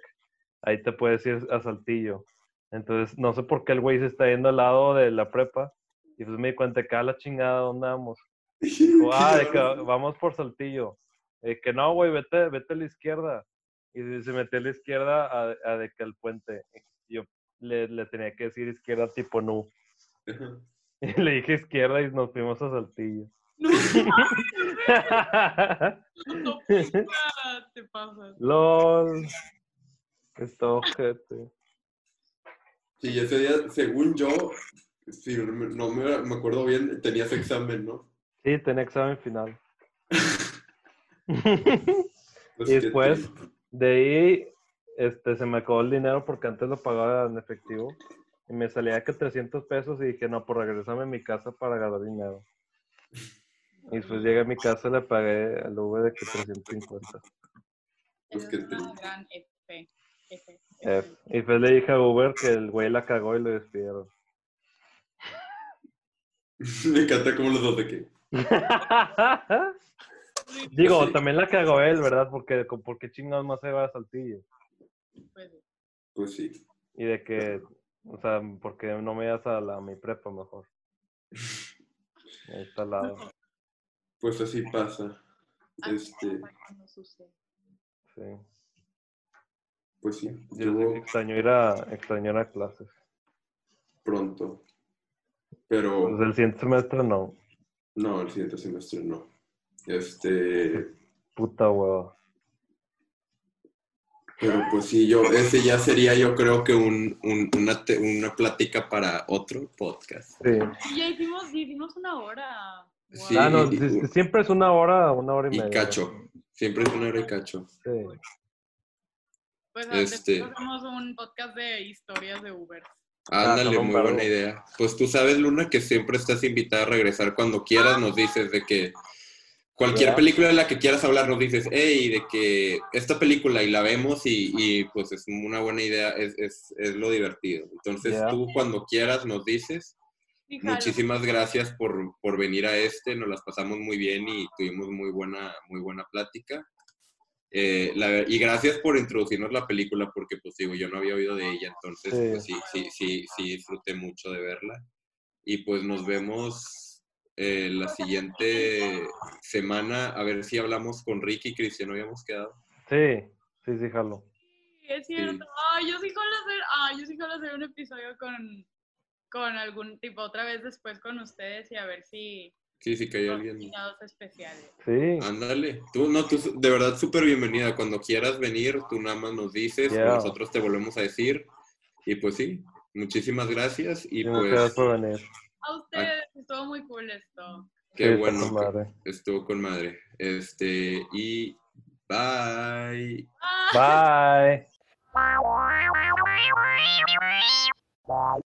ahí te puedes ir a Saltillo. Entonces no sé por qué el güey se está yendo al lado de la prepa. Y pues me di cuenta que a la chingada, ¿dónde vamos? Dijo, ah, de que vamos por Saltillo. Eh, que no, güey, vete, vete a la izquierda. Y se metió a la izquierda a, a de que al puente. Yo le, le tenía que decir izquierda tipo no. Y le dije izquierda y nos fuimos a Saltillo. No, te pasas. LOL. Está ojete. Sí, ese día, según yo, si no me, me acuerdo bien, tenías examen, ¿no? Sí, tenía examen final. Pues Y después, de ahí, este, se me acabó el dinero porque antes lo pagaba en efectivo. Y me salía que 300 pesos y dije, no, pues regresame a mi casa para ganar dinero. Y después llegué a mi casa y le pagué al Uber de que 350. Pues Esa qué es una triste. gran F. F, F. F. Y después le dije a Uber que el güey la cagó y lo despidieron. Me encanta cómo los dos de. Digo, Sí. también la cagó él, ¿verdad? Porque, ¿por qué chingados más se va a Saltillo? Pues, Pues sí. Y de que, o sea, porque no me das a, la, a mi prepa mejor. Ahí está al lado. Pues así pasa. Este. Sí. pues sí. Yo Yo extraño ir a, extraño ir a clases. pronto. Pero Pues el siguiente semestre no. no, el siguiente semestre no. Este, Puta hueva. Pero pues sí, yo, ese ya sería yo creo que un, un- una, te- una plática para otro podcast. Sí. Y ya hicimos, hicimos una hora. Wow. Sí, ah, no, y- si- siempre es una hora, una hora y, Y media. cacho. Siempre es una hora y cacho. Sí. Pues Este- hacemos un podcast de historias de Uber. Ándale, con un muy buena idea. Pues tú sabes, Luna, que siempre estás invitada a regresar cuando quieras. Nos dices de que cualquier Ya. película de la que quieras hablar, nos dices, hey, de que esta película y la vemos y, y, pues es una buena idea, es, es, es lo divertido. Entonces tú cuando quieras nos dices. Sí, jalo. Muchísimas gracias por, por venir a este, nos las pasamos muy bien y tuvimos muy buena, muy buena plática. Eh, la- y gracias por introducirnos la película porque pues digo, yo no había oído de ella, entonces Sí. pues sí, sí, sí, sí disfruté mucho de verla. Y pues nos vemos eh, la siguiente semana, a ver si hablamos con Ricky y Cristian, ¿no habíamos quedado? Sí, sí, sí, jalo. Sí, es cierto. Ay, yo sí jalo hacer, ay, yo sí jalo hacer un episodio con, con algún tipo otra vez después con ustedes y a ver si Sí, sí, que hay alguien. invitados especiales. Sí. Ándale, tú, no, tú, de verdad, súper bienvenida. Cuando quieras venir, tú nada más nos dices, Yeah. nosotros te volvemos a decir. Y pues sí, muchísimas gracias. Y Sí, muchas gracias pues, por venir. A ustedes, estuvo muy cool esto. qué bueno, con madre. que estuvo con madre. Este, y bye. Ah. Bye.